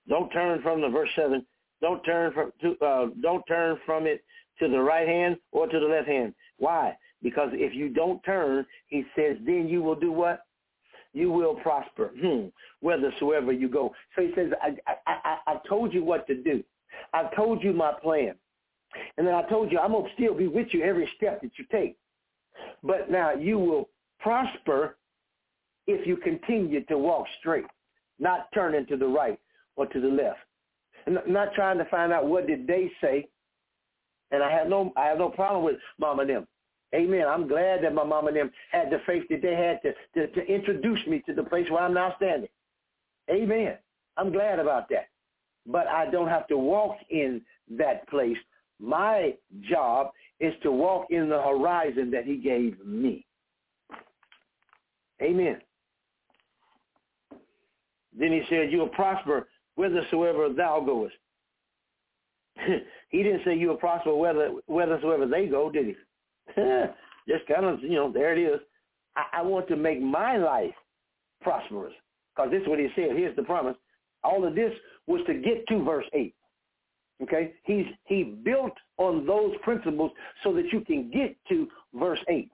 S2: don't turn from the verse seven. Don't turn from to, uh, don't turn from it to the right hand or to the left hand. Why? Because if you don't turn, he says, then you will do what? You will prosper, hmm, whithersoever you go. So he says, I, I, I, I told you what to do. I've told you my plan. And then I told you I'm going to still be with you every step that you take. But now you will prosper if you continue to walk straight not turning to the right or to the left. And not trying to find out what did they say. And I have no I have no problem with mom and them. Amen. I'm glad that my mom and them had the faith that they had to, to, to introduce me to the place where I'm now standing. Amen. I'm glad about that. But I don't have to walk in that place. My job is to walk in the horizon that he gave me. Amen. Then he said, you will prosper whithersoever thou goest. he didn't say you will prosper whithersoever they go, did he? Just kind of, you know, there it is. I, I want to make my life prosperous. Because this is what he said. Here's the promise. All of this was to get to verse 8. Okay? He's he built on those principles so that you can get to verse 8.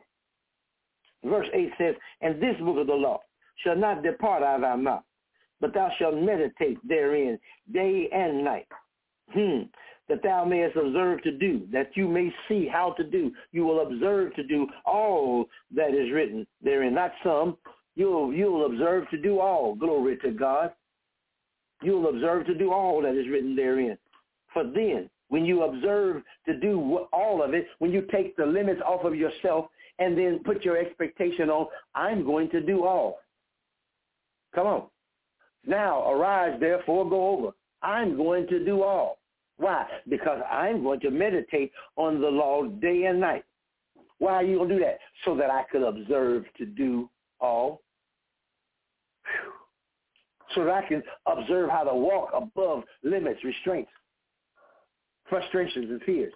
S2: Verse 8 says, And this book of the law shall not depart out of thy mouth, but thou shalt meditate therein day and night. Hmm. That thou mayest observe to do, that you may see how to do. You will observe to do all that is written therein, not some. You'll, you'll observe to do all. Glory to God. You'll observe to do all that is written therein. For then, when you observe to do all of it, when you take the limits off of yourself and then put your expectation on, I'm going to do all. Come on. Now arise, therefore, go over. I'm going to do all. Why? Because I'm going to meditate on the law day and night. Why are you going to do that? So that I could observe to do all. So that I can observe how to walk above limits, restraints, frustrations, and fears.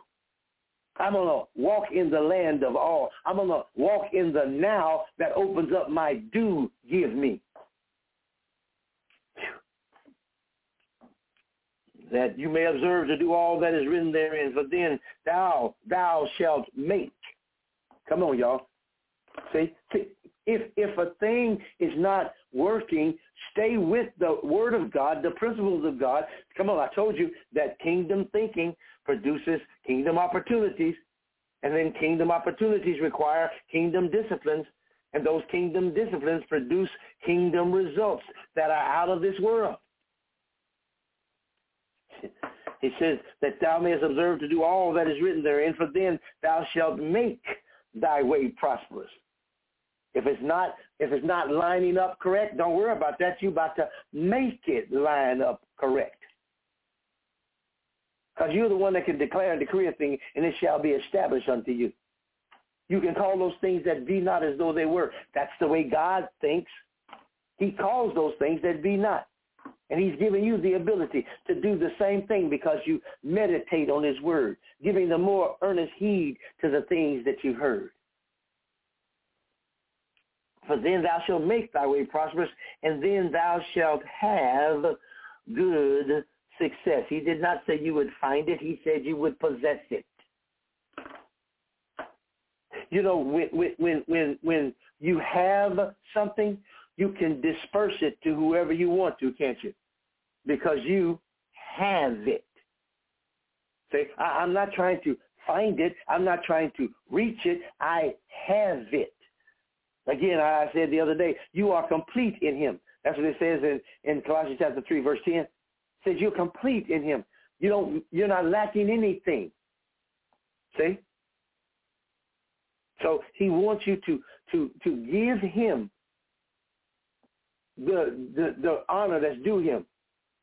S2: I'm going to walk in the land of all. I'm going to walk in the now that opens up my do give me. That you may observe to do all that is written therein, for then thou, thou shalt make. Come on, y'all. See, if if a thing is not working, stay with the word of God, the principles of God. Come on, I told you that kingdom thinking produces kingdom opportunities, and then kingdom opportunities require kingdom disciplines, and those kingdom disciplines produce kingdom results that are out of this world. He says that thou mayest observe to do all that is written therein, for then thou shalt make thy way prosperous. If it's not if it's not lining up correct, don't worry about that. You about to make it line up correct. Because you're the one that can declare and decree a thing, and it shall be established unto you. You can call those things that be not as though they were. That's the way God thinks. He calls those things that be not. And he's giving you the ability to do the same thing because you meditate on his word, giving the more earnest heed to the things that you've heard. For then thou shalt make thy way prosperous, and then thou shalt have good success. He did not say you would find it. He said you would possess it. You know, when when when when you have something, you can disperse it to whoever you want to, can't you? Because you have it. Say, I, I'm not trying to find it. I'm not trying to reach it. I have it. Again, I said the other day, you are complete in him. That's what it says in, in Colossians chapter 3, verse 10. It says you're complete in him. You don't, you're not lacking anything. See? So he wants you to, to, to give him the, the, the honor that's due him.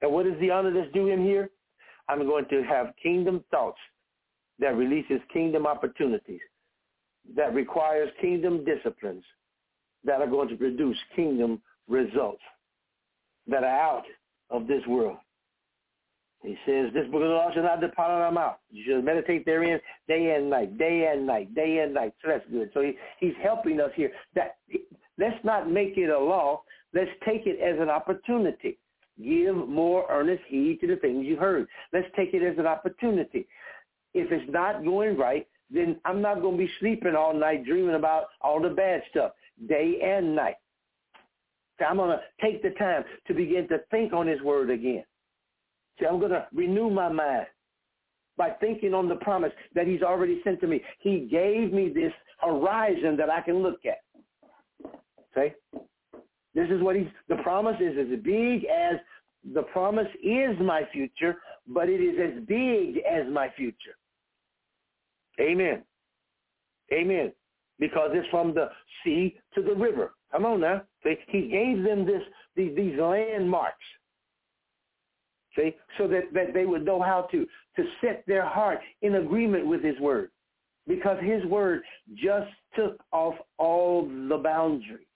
S2: And what is the honor that's due him here? I'm going to have kingdom thoughts that releases kingdom opportunities, that requires kingdom disciplines, that are going to produce kingdom results that are out of this world. He says, this book of the law shall not depart out of our mouth. You should meditate therein day and night, day and night, day and night. So that's good. So he, he's helping us here. That Let's not make it a law. Let's take it as an opportunity. Give more earnest heed to the things you heard. Let's take it as an opportunity. If it's not going right, then I'm not going to be sleeping all night dreaming about all the bad stuff day and night. So I'm going to take the time to begin to think on his word again. See, I'm going to renew my mind by thinking on the promise that he's already sent to me. He gave me this horizon that I can look at. See? This is what he's, the promise is as big as, the promise is my future, but it is as big as my future. Amen. Amen because it's from the sea to the river. Come on now. He gave them this these, these landmarks. See, so that, that they would know how to, to set their heart in agreement with his word. Because his word just took off all the boundaries.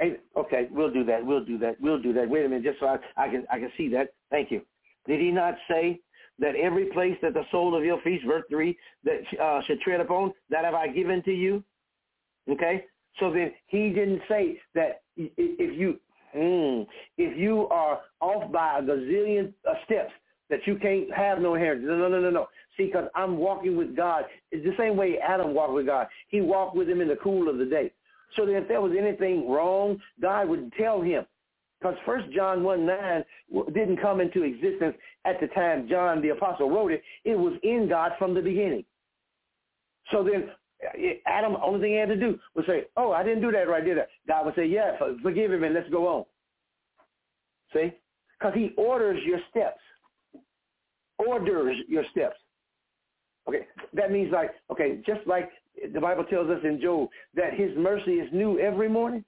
S2: Hey, okay, we'll do that. We'll do that. We'll do that. Wait a minute, just so I, I can I can see that. Thank you. Did he not say that every place that the sole of your feet, verse 3, that uh, should tread upon, that have I given to you. Okay? So then he didn't say that if you mm, if you are off by a gazillion uh, steps, that you can't have no inheritance. No, no, no, no, no. See, because I'm walking with God. It's the same way Adam walked with God. He walked with him in the cool of the day. So that if there was anything wrong, God would tell him. Because First John 1, 9 didn't come into existence at the time John the Apostle wrote it. It was in God from the beginning. So then eh, eh, Adam, only thing he had to do was say, oh, I didn't do that right, did I? God would say, yeah, forgive him and let's go on. See? Because he orders your steps. Orders your steps. Okay, that means like, okay, just like the Bible tells us in Job that his mercy is new every morning.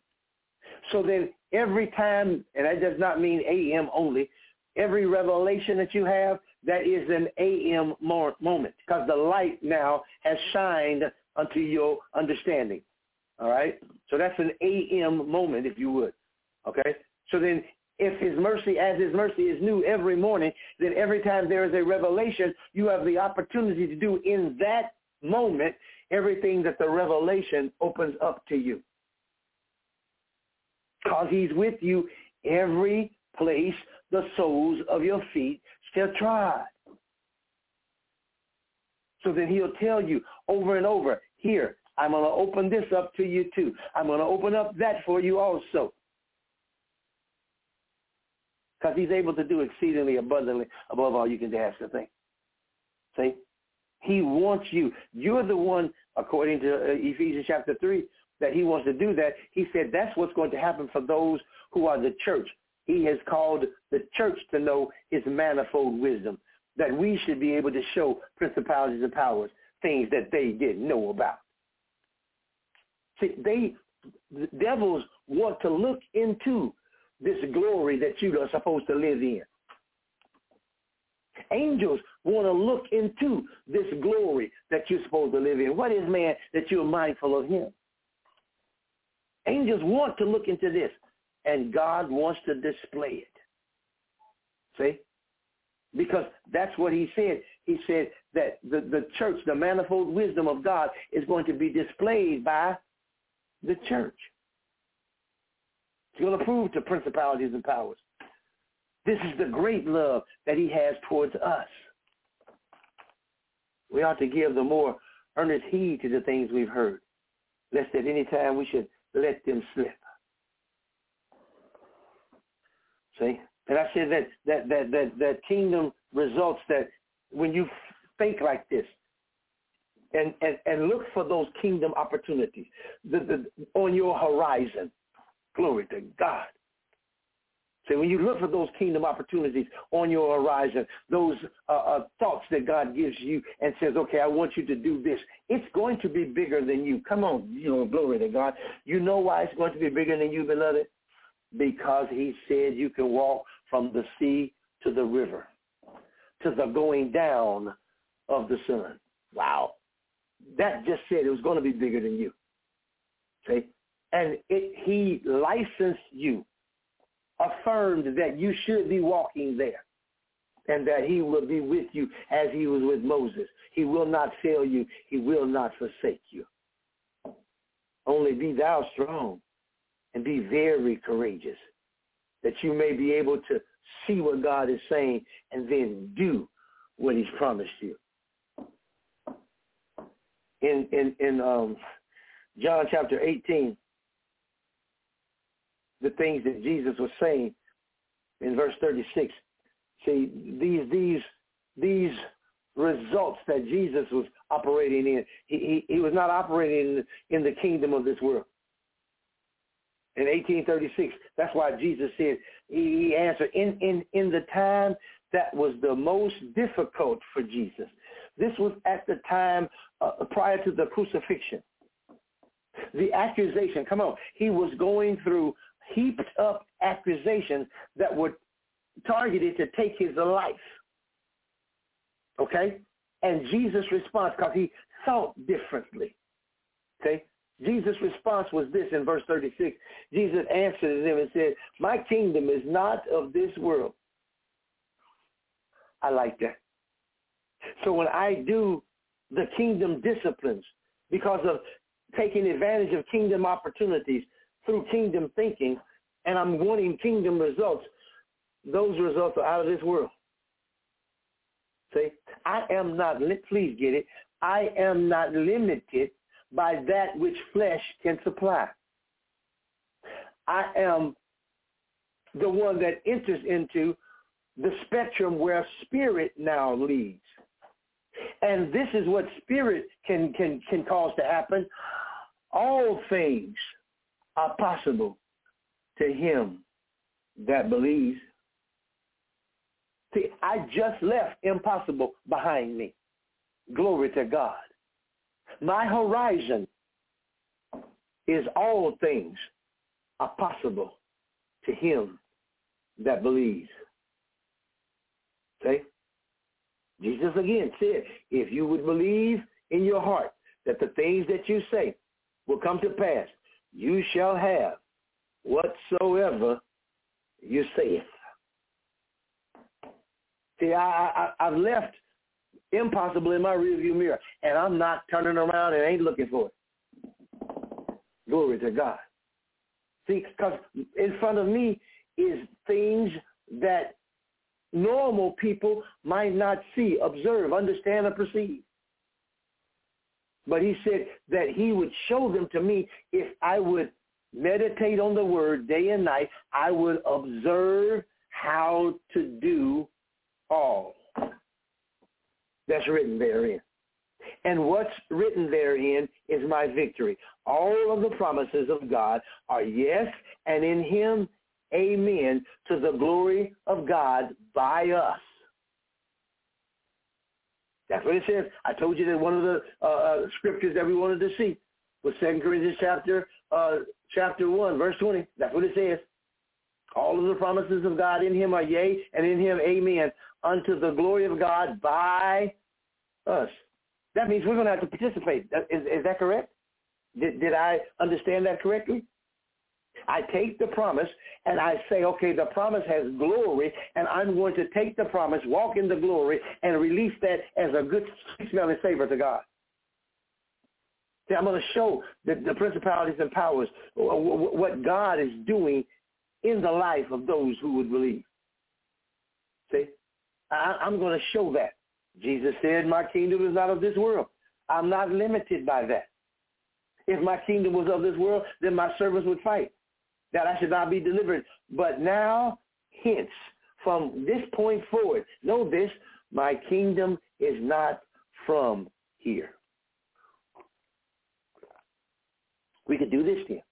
S2: So then every time, and that does not mean AM only, every revelation that you have, that is an AM moment because the light now has shined unto your understanding. All right? So that's an AM moment, if you would. Okay? So then if his mercy, as his mercy is new every morning, then every time there is a revelation, you have the opportunity to do in that moment everything that the revelation opens up to you. Because he's with you every place the soles of your feet shall trod. So then he'll tell you over and over, here, I'm going to open this up to you too. I'm going to open up that for you also. Because he's able to do exceedingly abundantly above all you can ask or think. See? He wants you. You're the one, according to uh, Ephesians chapter 3, that he wants to do that. He said that's what's going to happen for those who are the church. He has called the church to know his manifold wisdom, that we should be able to show principalities and powers things that they didn't know about. See, they, the devils want to look into this glory that you are supposed to live in. Angels want to look into this glory that you're supposed to live in. What is man that you're mindful of him? Angels want to look into this, and God wants to display it. See? Because that's what he said. He said that the, the church, the manifold wisdom of God is going to be displayed by the church. It's going to prove to principalities and powers. This is the great love that he has towards us. We ought to give the more earnest heed to the things we've heard, lest at any time we should let them slip. See? And I said that that that that that kingdom results that when you think like this, and and and look for those kingdom opportunities the, the, on your horizon. Glory to God. So when you look for those kingdom opportunities on your horizon, those uh, uh, thoughts that God gives you and says, okay, I want you to do this, it's going to be bigger than you. Come on, you know, glory to God. You know why it's going to be bigger than you, beloved? Because he said you can walk from the sea to the river, to the going down of the sun. Wow. That just said it was going to be bigger than you. See? And it, he licensed you affirmed that you should be walking there and that he will be with you as he was with Moses. He will not fail you. He will not forsake you. Only be thou strong and be very courageous that you may be able to see what God is saying and then do what he's promised you. In in in um, John chapter 18, the things that Jesus was saying in verse 36. See, these these these results that Jesus was operating in, he, he, he was not operating in, in the kingdom of this world. In 1836, that's why Jesus said, he answered, in, in, in the time that was the most difficult for Jesus. This was at the time uh, prior to the crucifixion. The accusation, come on, he was going through heaped up accusations that were targeted to take his life. Okay? And Jesus' response, because he thought differently. Okay? Jesus' response was this in verse 36. Jesus answered them and said, my kingdom is not of this world. I like that. So when I do the kingdom disciplines because of taking advantage of kingdom opportunities, through kingdom thinking and I'm wanting kingdom results, those results are out of this world. See, I am not, please get it, I am not limited by that which flesh can supply. I am the one that enters into the spectrum where spirit now leads. And this is what spirit can, can, can cause to happen. All things are possible to him that believes. See, I just left impossible behind me. Glory to God. My horizon is all things are possible to him that believes. See? Jesus again said, if you would believe in your heart that the things that you say will come to pass, you shall have whatsoever you saith. See, I, I, I've left impossible in my rearview mirror, and I'm not turning around and ain't looking for it. Glory to God. See, because in front of me is things that normal people might not see, observe, understand, or perceive. But he said that he would show them to me if I would meditate on the word day and night. I would observe how to do all that's written therein. And what's written therein is my victory. All of the promises of God are yes, and in him, amen, to the glory of God by us. That's what it says. I told you that one of the uh, uh, scriptures that we wanted to see was 2 Corinthians chapter uh, chapter 1, verse 20. That's what it says. All of the promises of God in him are yea, and in him amen, unto the glory of God by us. That means we're going to have to participate. Is, is that correct? Did, did I understand that correctly? I take the promise and I say, okay, the promise has glory, and I'm going to take the promise, walk in the glory, and release that as a good smelling savor to God. See, I'm going to show the, the principalities and powers what God is doing in the life of those who would believe. See, I, I'm going to show that. Jesus said, my kingdom is not of this world. I'm not limited by that. If my kingdom was of this world, then my servants would fight, that I should not be delivered. But now, hence, from this point forward, know this, my kingdom is not from here. We could do this here,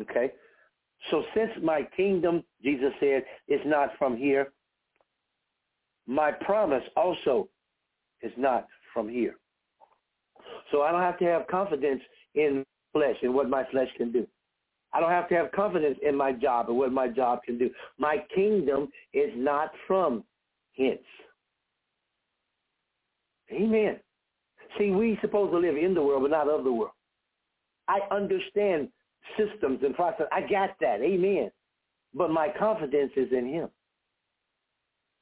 S2: okay? So since my kingdom, Jesus said, is not from here, my promise also is not from here. So I don't have to have confidence in flesh and what my flesh can do. I don't have to have confidence in my job and what my job can do. My kingdom is not from hence. Amen. See, we supposed to live in the world, but not of the world. I understand systems and process. I got that. Amen. But my confidence is in him.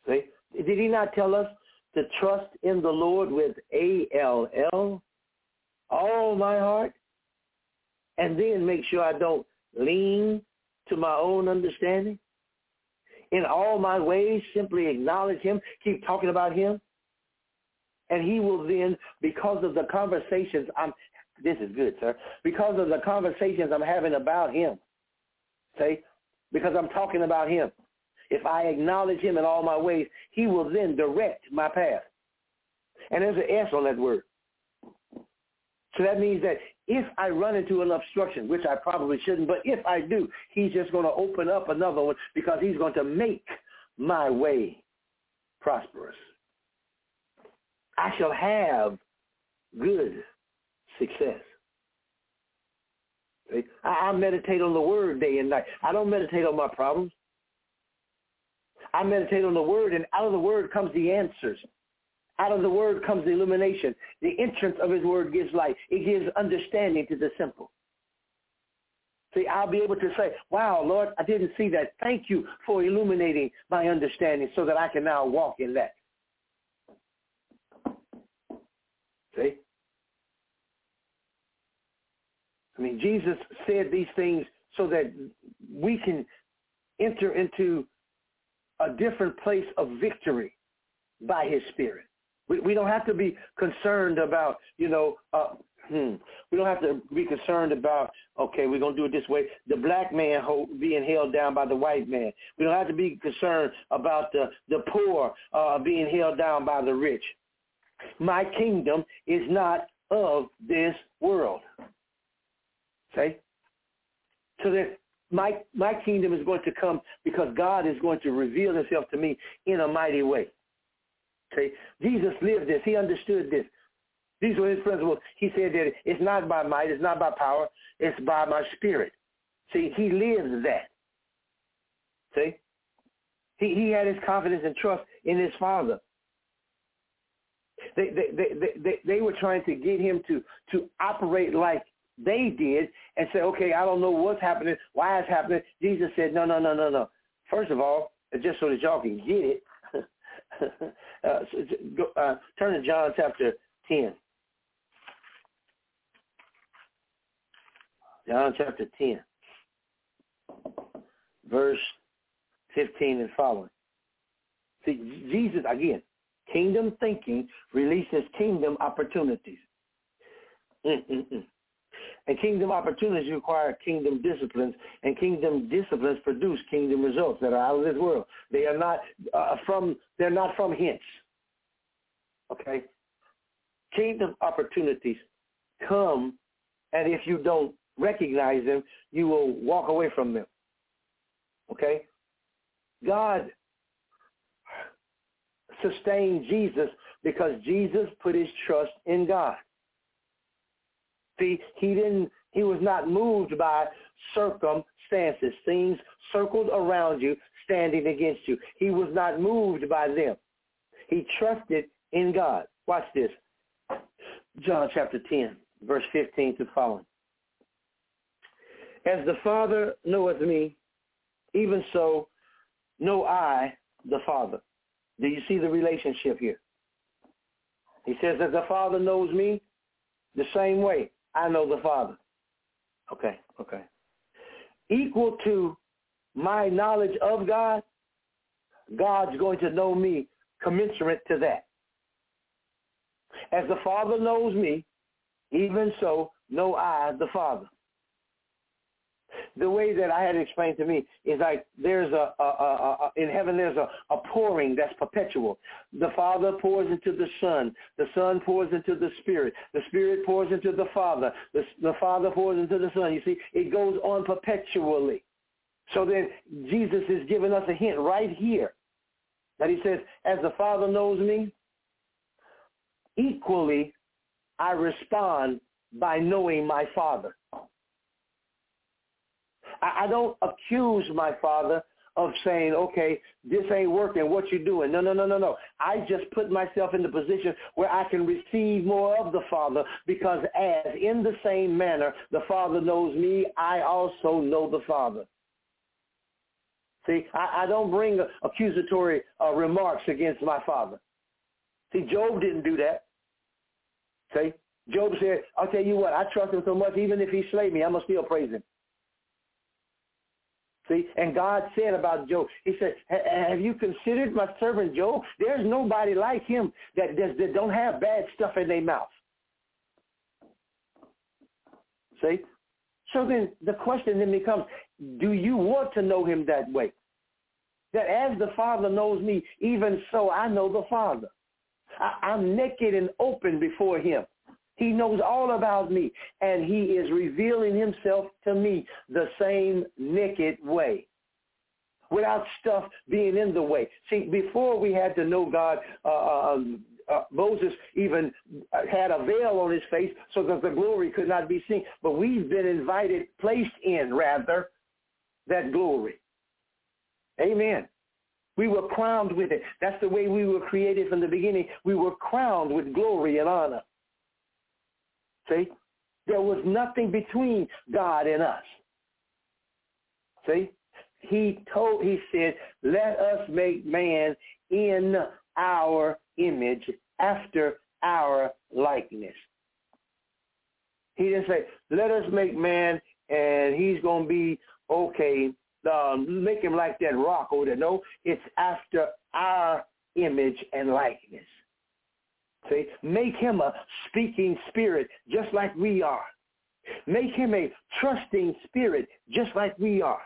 S2: See? Did he not tell us to trust in the Lord with A-L-L, all my heart, and then make sure I don't lean to my own understanding? In all my ways, simply acknowledge him, keep talking about him, and he will then, because of the conversations I'm, this is good, sir, because of the conversations I'm having about him, say, because I'm talking about him, if I acknowledge him in all my ways, he will then direct my path. And there's an S on that word. So that means that if I run into an obstruction, which I probably shouldn't, but if I do, he's just going to open up another one because he's going to make my way prosperous. I shall have good success. I meditate on the word day and night. I don't meditate on my problems. I meditate on the word, and out of the word comes the answers. Out of the word comes the illumination. The entrance of his word gives light. It gives understanding to the simple. See, I'll be able to say, wow, Lord, I didn't see that. Thank you for illuminating my understanding so that I can now walk in that. See? I mean, Jesus said these things so that we can enter into a different place of victory by his spirit. We, we don't have to be concerned about, you know, uh, hmm, we don't have to be concerned about, okay, we're going to do it this way, the black man being held down by the white man. We don't have to be concerned about the, the poor uh, being held down by the rich. My kingdom is not of this world. Okay? So that my my kingdom is going to come because God is going to reveal himself to me in a mighty way. Okay? Jesus lived this. He understood this. These were his principles. He said that it's not by might, it's not by power, it's by my spirit. See, he lives that. See? He, he had his confidence and trust in his father. They, they, they, they, they were trying to get him to, to operate like they did and say, okay, I don't know what's happening, why it's happening. Jesus said, no, no, no, no, no. first of all, just so that y'all can get it, uh, go, uh, turn to John chapter 10. John chapter 10, verse 15 and following. See, Jesus, again, kingdom thinking releases kingdom opportunities. Mm-mm-mm. And kingdom opportunities require kingdom disciplines, and kingdom disciplines produce kingdom results that are out of this world. They are not uh, from. They're not from hints. Okay. Kingdom opportunities come, and if you don't recognize them, you will walk away from them. Okay. God sustained Jesus because Jesus put his trust in God. He didn't he was not moved by circumstances, things circled around you, standing against you. He was not moved by them. He trusted in God. Watch this. John chapter 10, verse 15 to following. As the Father knoweth me, even so know I the Father. Do you see the relationship here? He says that the Father knows me the same way I know the Father. Okay, okay. Equal to my knowledge of God, God's going to know me commensurate to that. As the Father knows me, even so know I the Father the way that I had explained to me is like there's a, a, a, a in heaven there's a, a pouring that's perpetual. The Father pours into the Son. The Son pours into the Spirit. The Spirit pours into the Father. The, the Father pours into the Son. You see, it goes on perpetually. So then Jesus is giving us a hint right here that he says, as the Father knows me, equally I respond by knowing my Father. I, I don't accuse my father of saying, okay, this ain't working. What you doing? No, no, no, no, no. I just put myself in the position where I can receive more of the Father because as in the same manner the Father knows me, I also know the Father. See, I, I don't bring accusatory uh, remarks against my Father. See, Job didn't do that. See, Job said, I'll tell you what, I trust him so much, even if he slay me, I'm going to still praise him. See, and God said about Job, he said, have you considered my servant Job? There's nobody like him that, that, that don't have bad stuff in their mouth. See? So then the question then becomes, do you want to know him that way? That as the Father knows me, even so I know the Father. I, I'm naked and open before him. He knows all about me, and he is revealing himself to me the same naked way without stuff being in the way. See, before we had to know God, uh, um, uh, Moses even had a veil on his face so that the glory could not be seen. But we've been invited, placed in, rather, that glory. Amen. We were crowned with it. That's the way we were created from the beginning. We were crowned with glory and honor. See? There was nothing between God and us. See? He told, he said, let us make man in our image after our likeness. He didn't say, let us make man and he's going to be okay, um, make him like that rock over there. No, it's after our image and likeness. See, make him a speaking spirit just like we are. Make him a trusting spirit just like we are.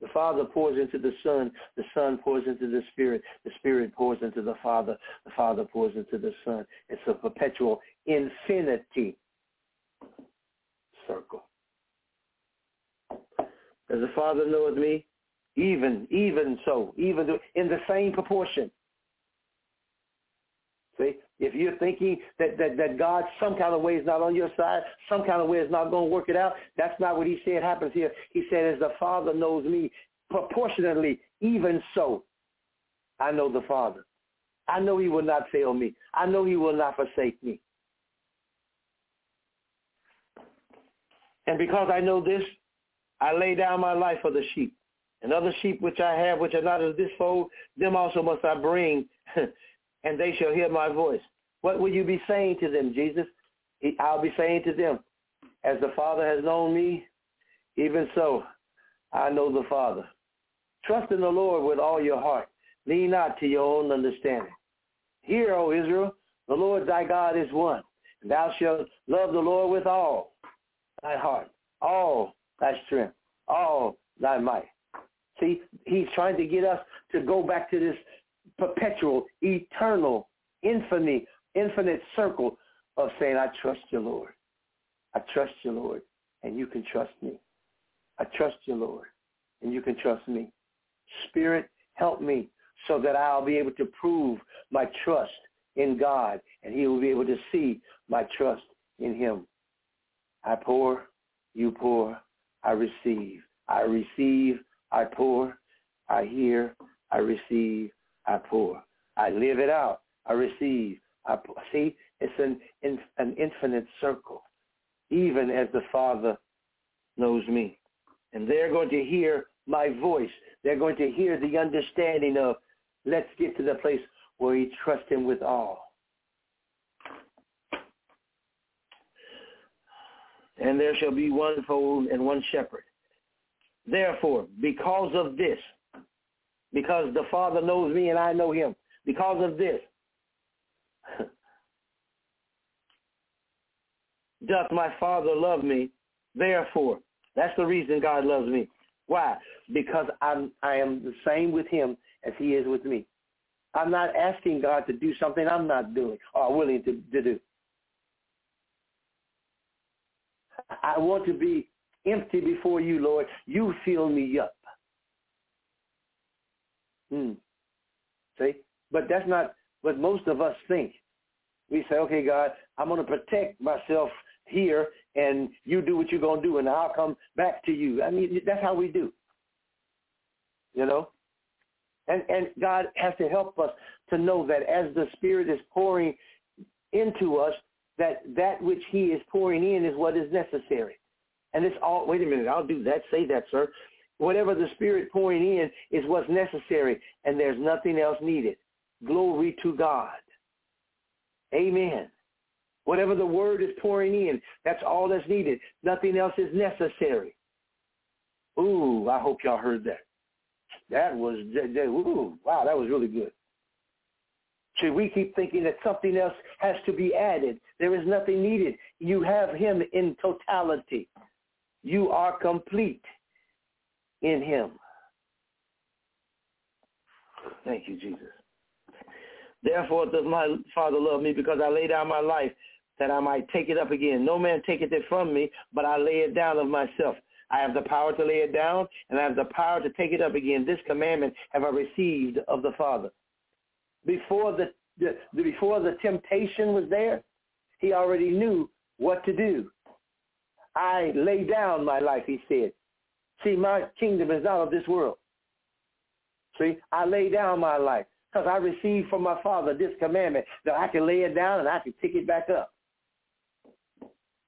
S2: The Father pours into the Son. The Son pours into the Spirit. The Spirit pours into the Father. The Father pours into the Son. It's a perpetual infinity circle. As the Father knoweth me, even, even so, even in the same proportion, See, if you're thinking that, that, that God some kind of way is not on your side, some kind of way is not going to work it out, that's not what he said happens here. He said, as the Father knows me, proportionately, even so, I know the Father. I know he will not fail me. I know he will not forsake me. And because I know this, I lay down my life for the sheep. And other sheep which I have, which are not of this fold, them also must I bring, and they shall hear my voice. What will you be saying to them, Jesus? I'll be saying to them, as the Father has known me, even so I know the Father. Trust in the Lord with all your heart. Lean not to your own understanding. Hear, O Israel, the Lord thy God is one. And thou shalt love the Lord with all thy heart, all thy strength, all thy might. See, he's trying to get us to go back to this perpetual, eternal, infinite, infinite circle of saying, I trust you, Lord. I trust you, Lord, and you can trust me. I trust you, Lord, and you can trust me. Spirit, help me so that I'll be able to prove my trust in God, and he will be able to see my trust in him. I pour, you pour, I receive. I receive, I pour. I hear, I receive, I pour. I live it out. I receive, I pour. See, it's an, an infinite circle, even as the Father knows me. And they're going to hear my voice. They're going to hear the understanding of let's get to the place where we trust him with all. And there shall be one fold and one shepherd. Therefore, because of this, because the Father knows me and I know him, because of this, doth my Father love me. Therefore, that's the reason God loves me. Why? Because I'm I am the same with him as he is with me. I'm not asking God to do something I'm not doing or willing to, to do. I want to be empty before you, Lord. You fill me up. Hmm. See? But that's not what most of us think. We say, okay, God, I'm going to protect myself here, and you do what you're going to do, and I'll come back to you. I mean, that's how we do. You know? And, and God has to help us to know that as the Spirit is pouring into us, that that which he is pouring in is what is necessary. And it's all, wait a minute, I'll do that. Say that, sir. Whatever the Spirit pouring in is what's necessary, and there's nothing else needed. Glory to God. Amen. Whatever the word is pouring in, that's all that's needed. Nothing else is necessary. Ooh, I hope y'all heard that. That was, ooh, wow, that was really good. See, we keep thinking that something else has to be added. There is nothing needed. You have him in totality. You are complete in him. Thank you, Jesus. Therefore does my Father love me because I lay down my life that I might take it up again. No man taketh it from me, but I lay it down of myself. I have the power to lay it down, and I have the power to take it up again. This commandment have I received of the Father before the, the, before the temptation was there, he already knew what to do. I lay down my life, he said. See, my kingdom is not of this world. See, I lay down my life because I received from my Father this commandment that I can lay it down and I can pick it back up.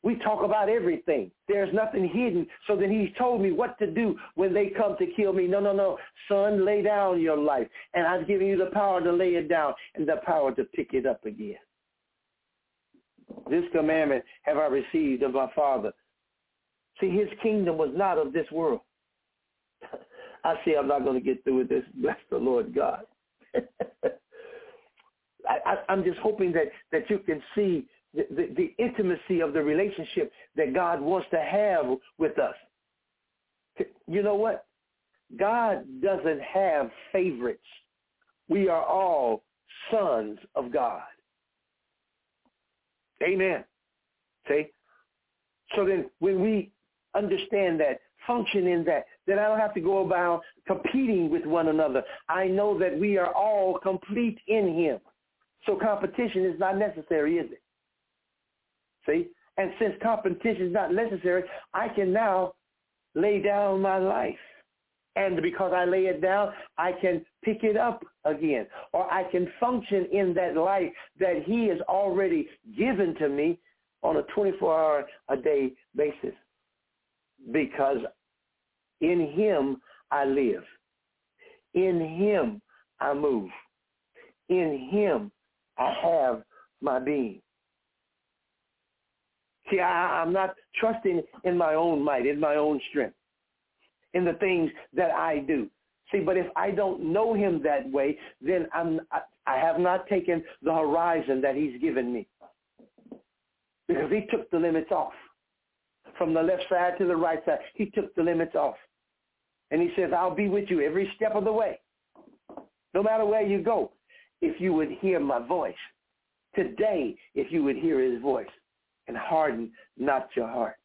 S2: We talk about everything. There's nothing hidden. So then he told me what to do when they come to kill me. No, no, no. Son, lay down your life. And I've given you the power to lay it down and the power to pick it up again. This commandment have I received of my Father. See, his kingdom was not of this world. I see I'm not going to get through with this. Bless the Lord God. I, am just hoping that, that you can see the, the, the intimacy of the relationship that God wants to have with us. You know what? God doesn't have favorites. We are all sons of God. Amen. See? So then when we understand that, function in that, then I don't have to go about competing with one another. I know that we are all complete in him. So competition is not necessary, is it? See? And since competition is not necessary, I can now lay down my life. And because I lay it down, I can pick it up again. Or I can function in that life that he has already given to me on a 24-hour a day basis. Because In him I live. In him I move. In him I have my being. See, I, I'm not trusting in my own might, in my own strength, in the things that I do. See, but if I don't know him that way, then I'm, I, I have not taken the horizon that he's given me. Because he took the limits off. From the left side to the right side, he took the limits off. And he says, I'll be with you every step of the way. No matter where you go, if you would hear my voice. Today, if you would hear his voice and harden not your heart.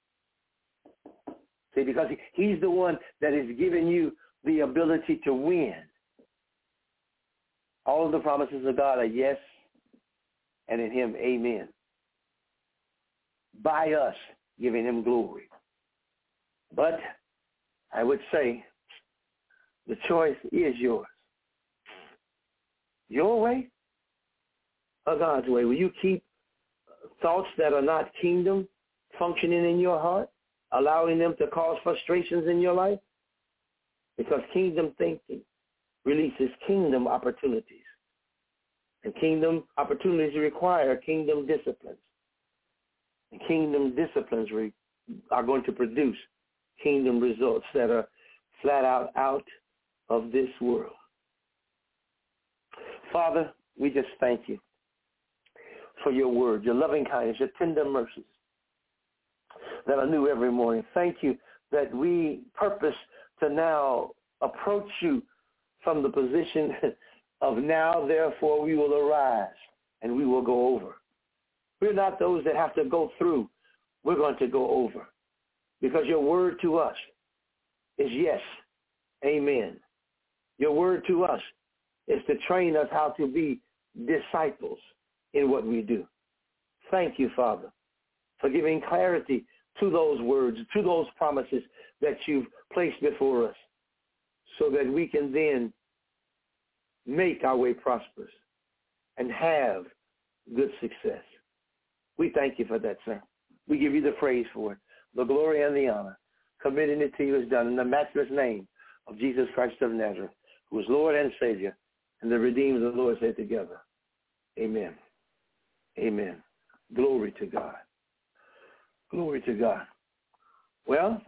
S2: See, because he's the one that is giving you the ability to win. All of the promises of God are yes, and in him, amen. By us giving him glory. But I would say the choice is yours. Your way or God's way? Will you keep thoughts that are not kingdom functioning in your heart, allowing them to cause frustrations in your life? Because kingdom thinking releases kingdom opportunities. And kingdom opportunities require kingdom disciplines. Kingdom disciplines re- are going to produce kingdom results that are flat out out of this world. Father, we just thank you for your word, your loving kindness, your tender mercies that are new every morning. Thank you that we purpose to now approach you from the position of now, therefore we will arise and we will go over. We're not those that have to go through. We're going to go over because your word to us is yes, amen. Your word to us is to train us how to be disciples in what we do. Thank you, Father, for giving clarity to those words, to those promises that you've placed before us so that we can then make our way prosperous and have good success. We thank you for that, sir. We give you the praise for it, the glory and the honor. Committing it to you is done in the matchless name of Jesus Christ of Nazareth, who is Lord and Savior, and the redeemed of the Lord say together. Amen. Amen. Glory to God. Glory to God. Well,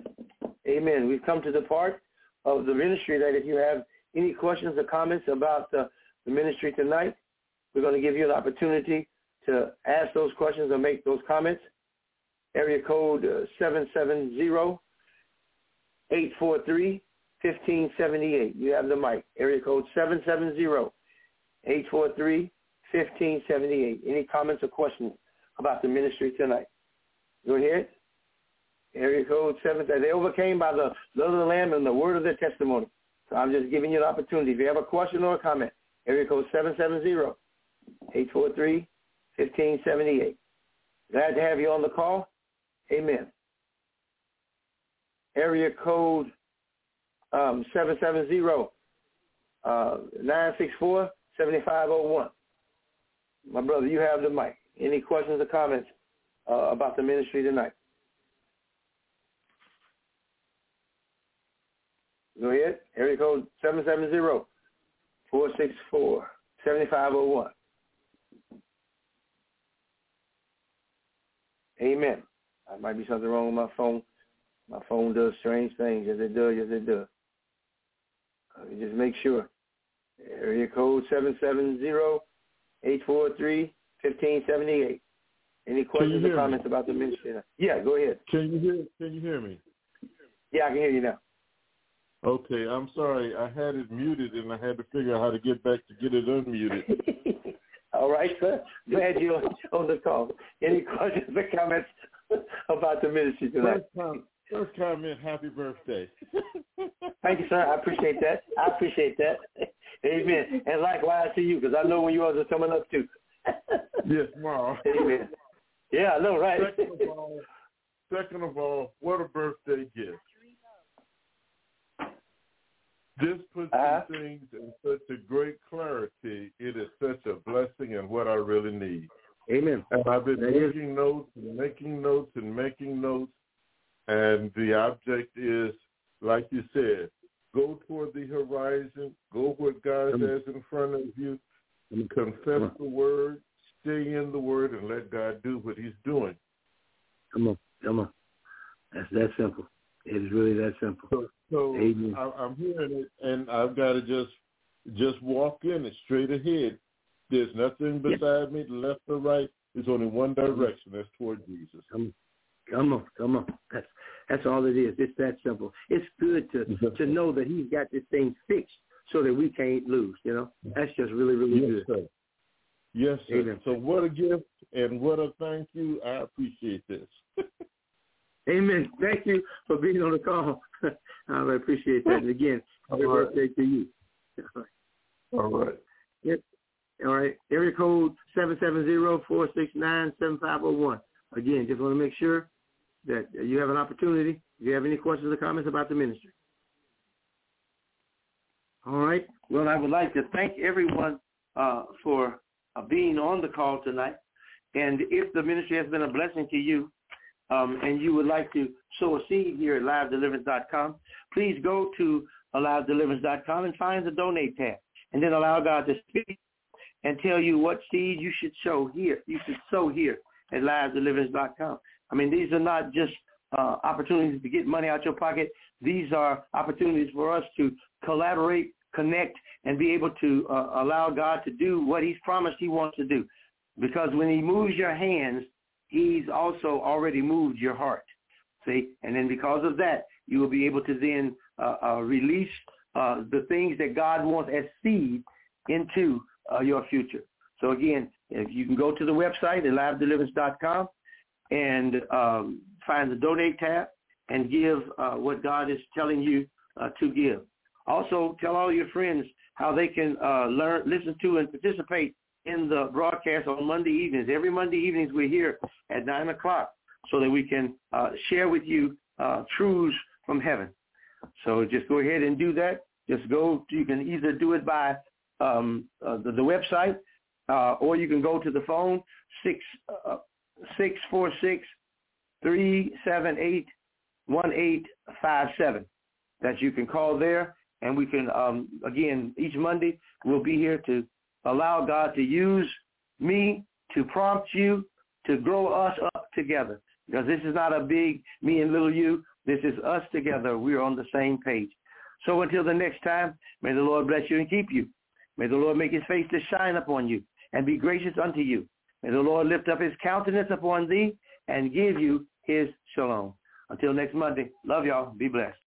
S2: amen. We've come to the part of the ministry that if you have any questions or comments about the, the ministry tonight, we're going to give you an opportunity to ask those questions or make those comments. Area code uh, 770-843-1578. You have the mic. Area code 770-843-1578. Any comments or questions about the ministry tonight? Go ahead. Area code 7. They overcame by the blood of the Lamb and the word of their testimony. So I'm just giving you an opportunity. If you have a question or a comment, area code 770-843-1578. Glad to have you on the call. Amen. Area code um, 770 uh, 964 7501. My brother, you have the mic. Any questions or comments uh, about the ministry tonight? Go ahead. Area code 770-464-7501. Amen. There might be something wrong with my phone. My phone does strange things. Yes, it does. Yes, it does. Uh, just make sure. Area code 770-843-1578. Any questions or comments
S3: me?
S2: about the ministry? Yeah, go ahead.
S3: Can you hear? Can you hear me?
S2: Yeah, I can hear you now.
S3: Okay, I'm sorry. I had it muted and I had to figure out how to get back to get it unmuted.
S2: All right, sir. Glad you're on the call. Any questions or comments about the ministry tonight?
S3: First, com- first comment, happy birthday.
S2: Thank you, sir. I appreciate that. I appreciate that. Amen. And likewise to you, because I know when yours are coming up too.
S3: yes, tomorrow.
S2: Amen. Yeah, I know, right?
S3: Second of all, second of all, what a birthday gift. This puts
S2: Uh-huh.
S3: things in such a great clarity. It is such a blessing and what I really need.
S2: Amen.
S3: And I've been
S2: That is-
S3: making notes and making notes and making notes. And the object is like you said, go toward the horizon, go what God has in front of you,
S2: on.
S3: confess the word, stay in the word, and let God do what he's doing.
S2: Come on. Come on. That's that simple. It is really that simple.
S3: So,
S2: Amen.
S3: I, I'm hearing it, and I've got to just just walk in it straight ahead. There's nothing
S2: Yeah.
S3: beside me, left or right. There's only one direction. That's toward Jesus.
S2: Come, come on, come on. That's that's all it is. It's that simple. It's good to to know that he's got this thing fixed so that we can't lose. You know, that's just really really
S3: Yes,
S2: good.
S3: sir. Yes, sir.
S2: Amen.
S3: So what a gift and what a thank you. I appreciate this.
S2: Amen. Thank you for being on the call. I appreciate that. And again, happy
S3: All right.
S2: birthday to you.
S3: All right.
S2: All right. Area code seven seven zero four six nine seven five zero one. Again, just want to make sure that you have an opportunity. If you have any questions or comments about the ministry. All right. Well, I would like to thank everyone uh, for uh, being on the call tonight. And if the ministry has been a blessing to you, um, and you would like to sow a seed here at livedeliverance.com, please go to alivedeliverance.com and find the donate tab, and then allow God to speak and tell you what seed you should sow here. You should sow here at livedeliverance.com. I mean, these are not just uh, opportunities to get money out your pocket. These are opportunities for us to collaborate, connect, and be able to uh, allow God to do what he's promised he wants to do. Because when he moves your hands, he's also already moved your heart. See? And then because of that, you will be able to then uh, uh, release uh, the things that God wants as seed into uh, your future. So again, if you can go to the website at and um, find the donate tab and give uh, what God is telling you uh, to give. Also, tell all your friends how they can learn, listen to, and participate in the broadcast on Monday evenings. Every Monday evenings we're here at 9 o'clock so that we can uh, share with you uh, truths from heaven. So just go ahead and do that. Just go, you can either do it by um, uh, the, the website uh, or you can go to the phone, six, uh, 646 378 1857 that you can call there and we can um, again each Monday we'll be here to allow God to use me to prompt you to grow us up together. Because this is not a big me and little you. This is us together. We're on the same page. So until the next time may the Lord bless you and keep you. May the Lord make his face to shine upon you and be gracious unto you. May the Lord lift up his countenance upon thee and give you his shalom. Until next Monday love y'all. Be blessed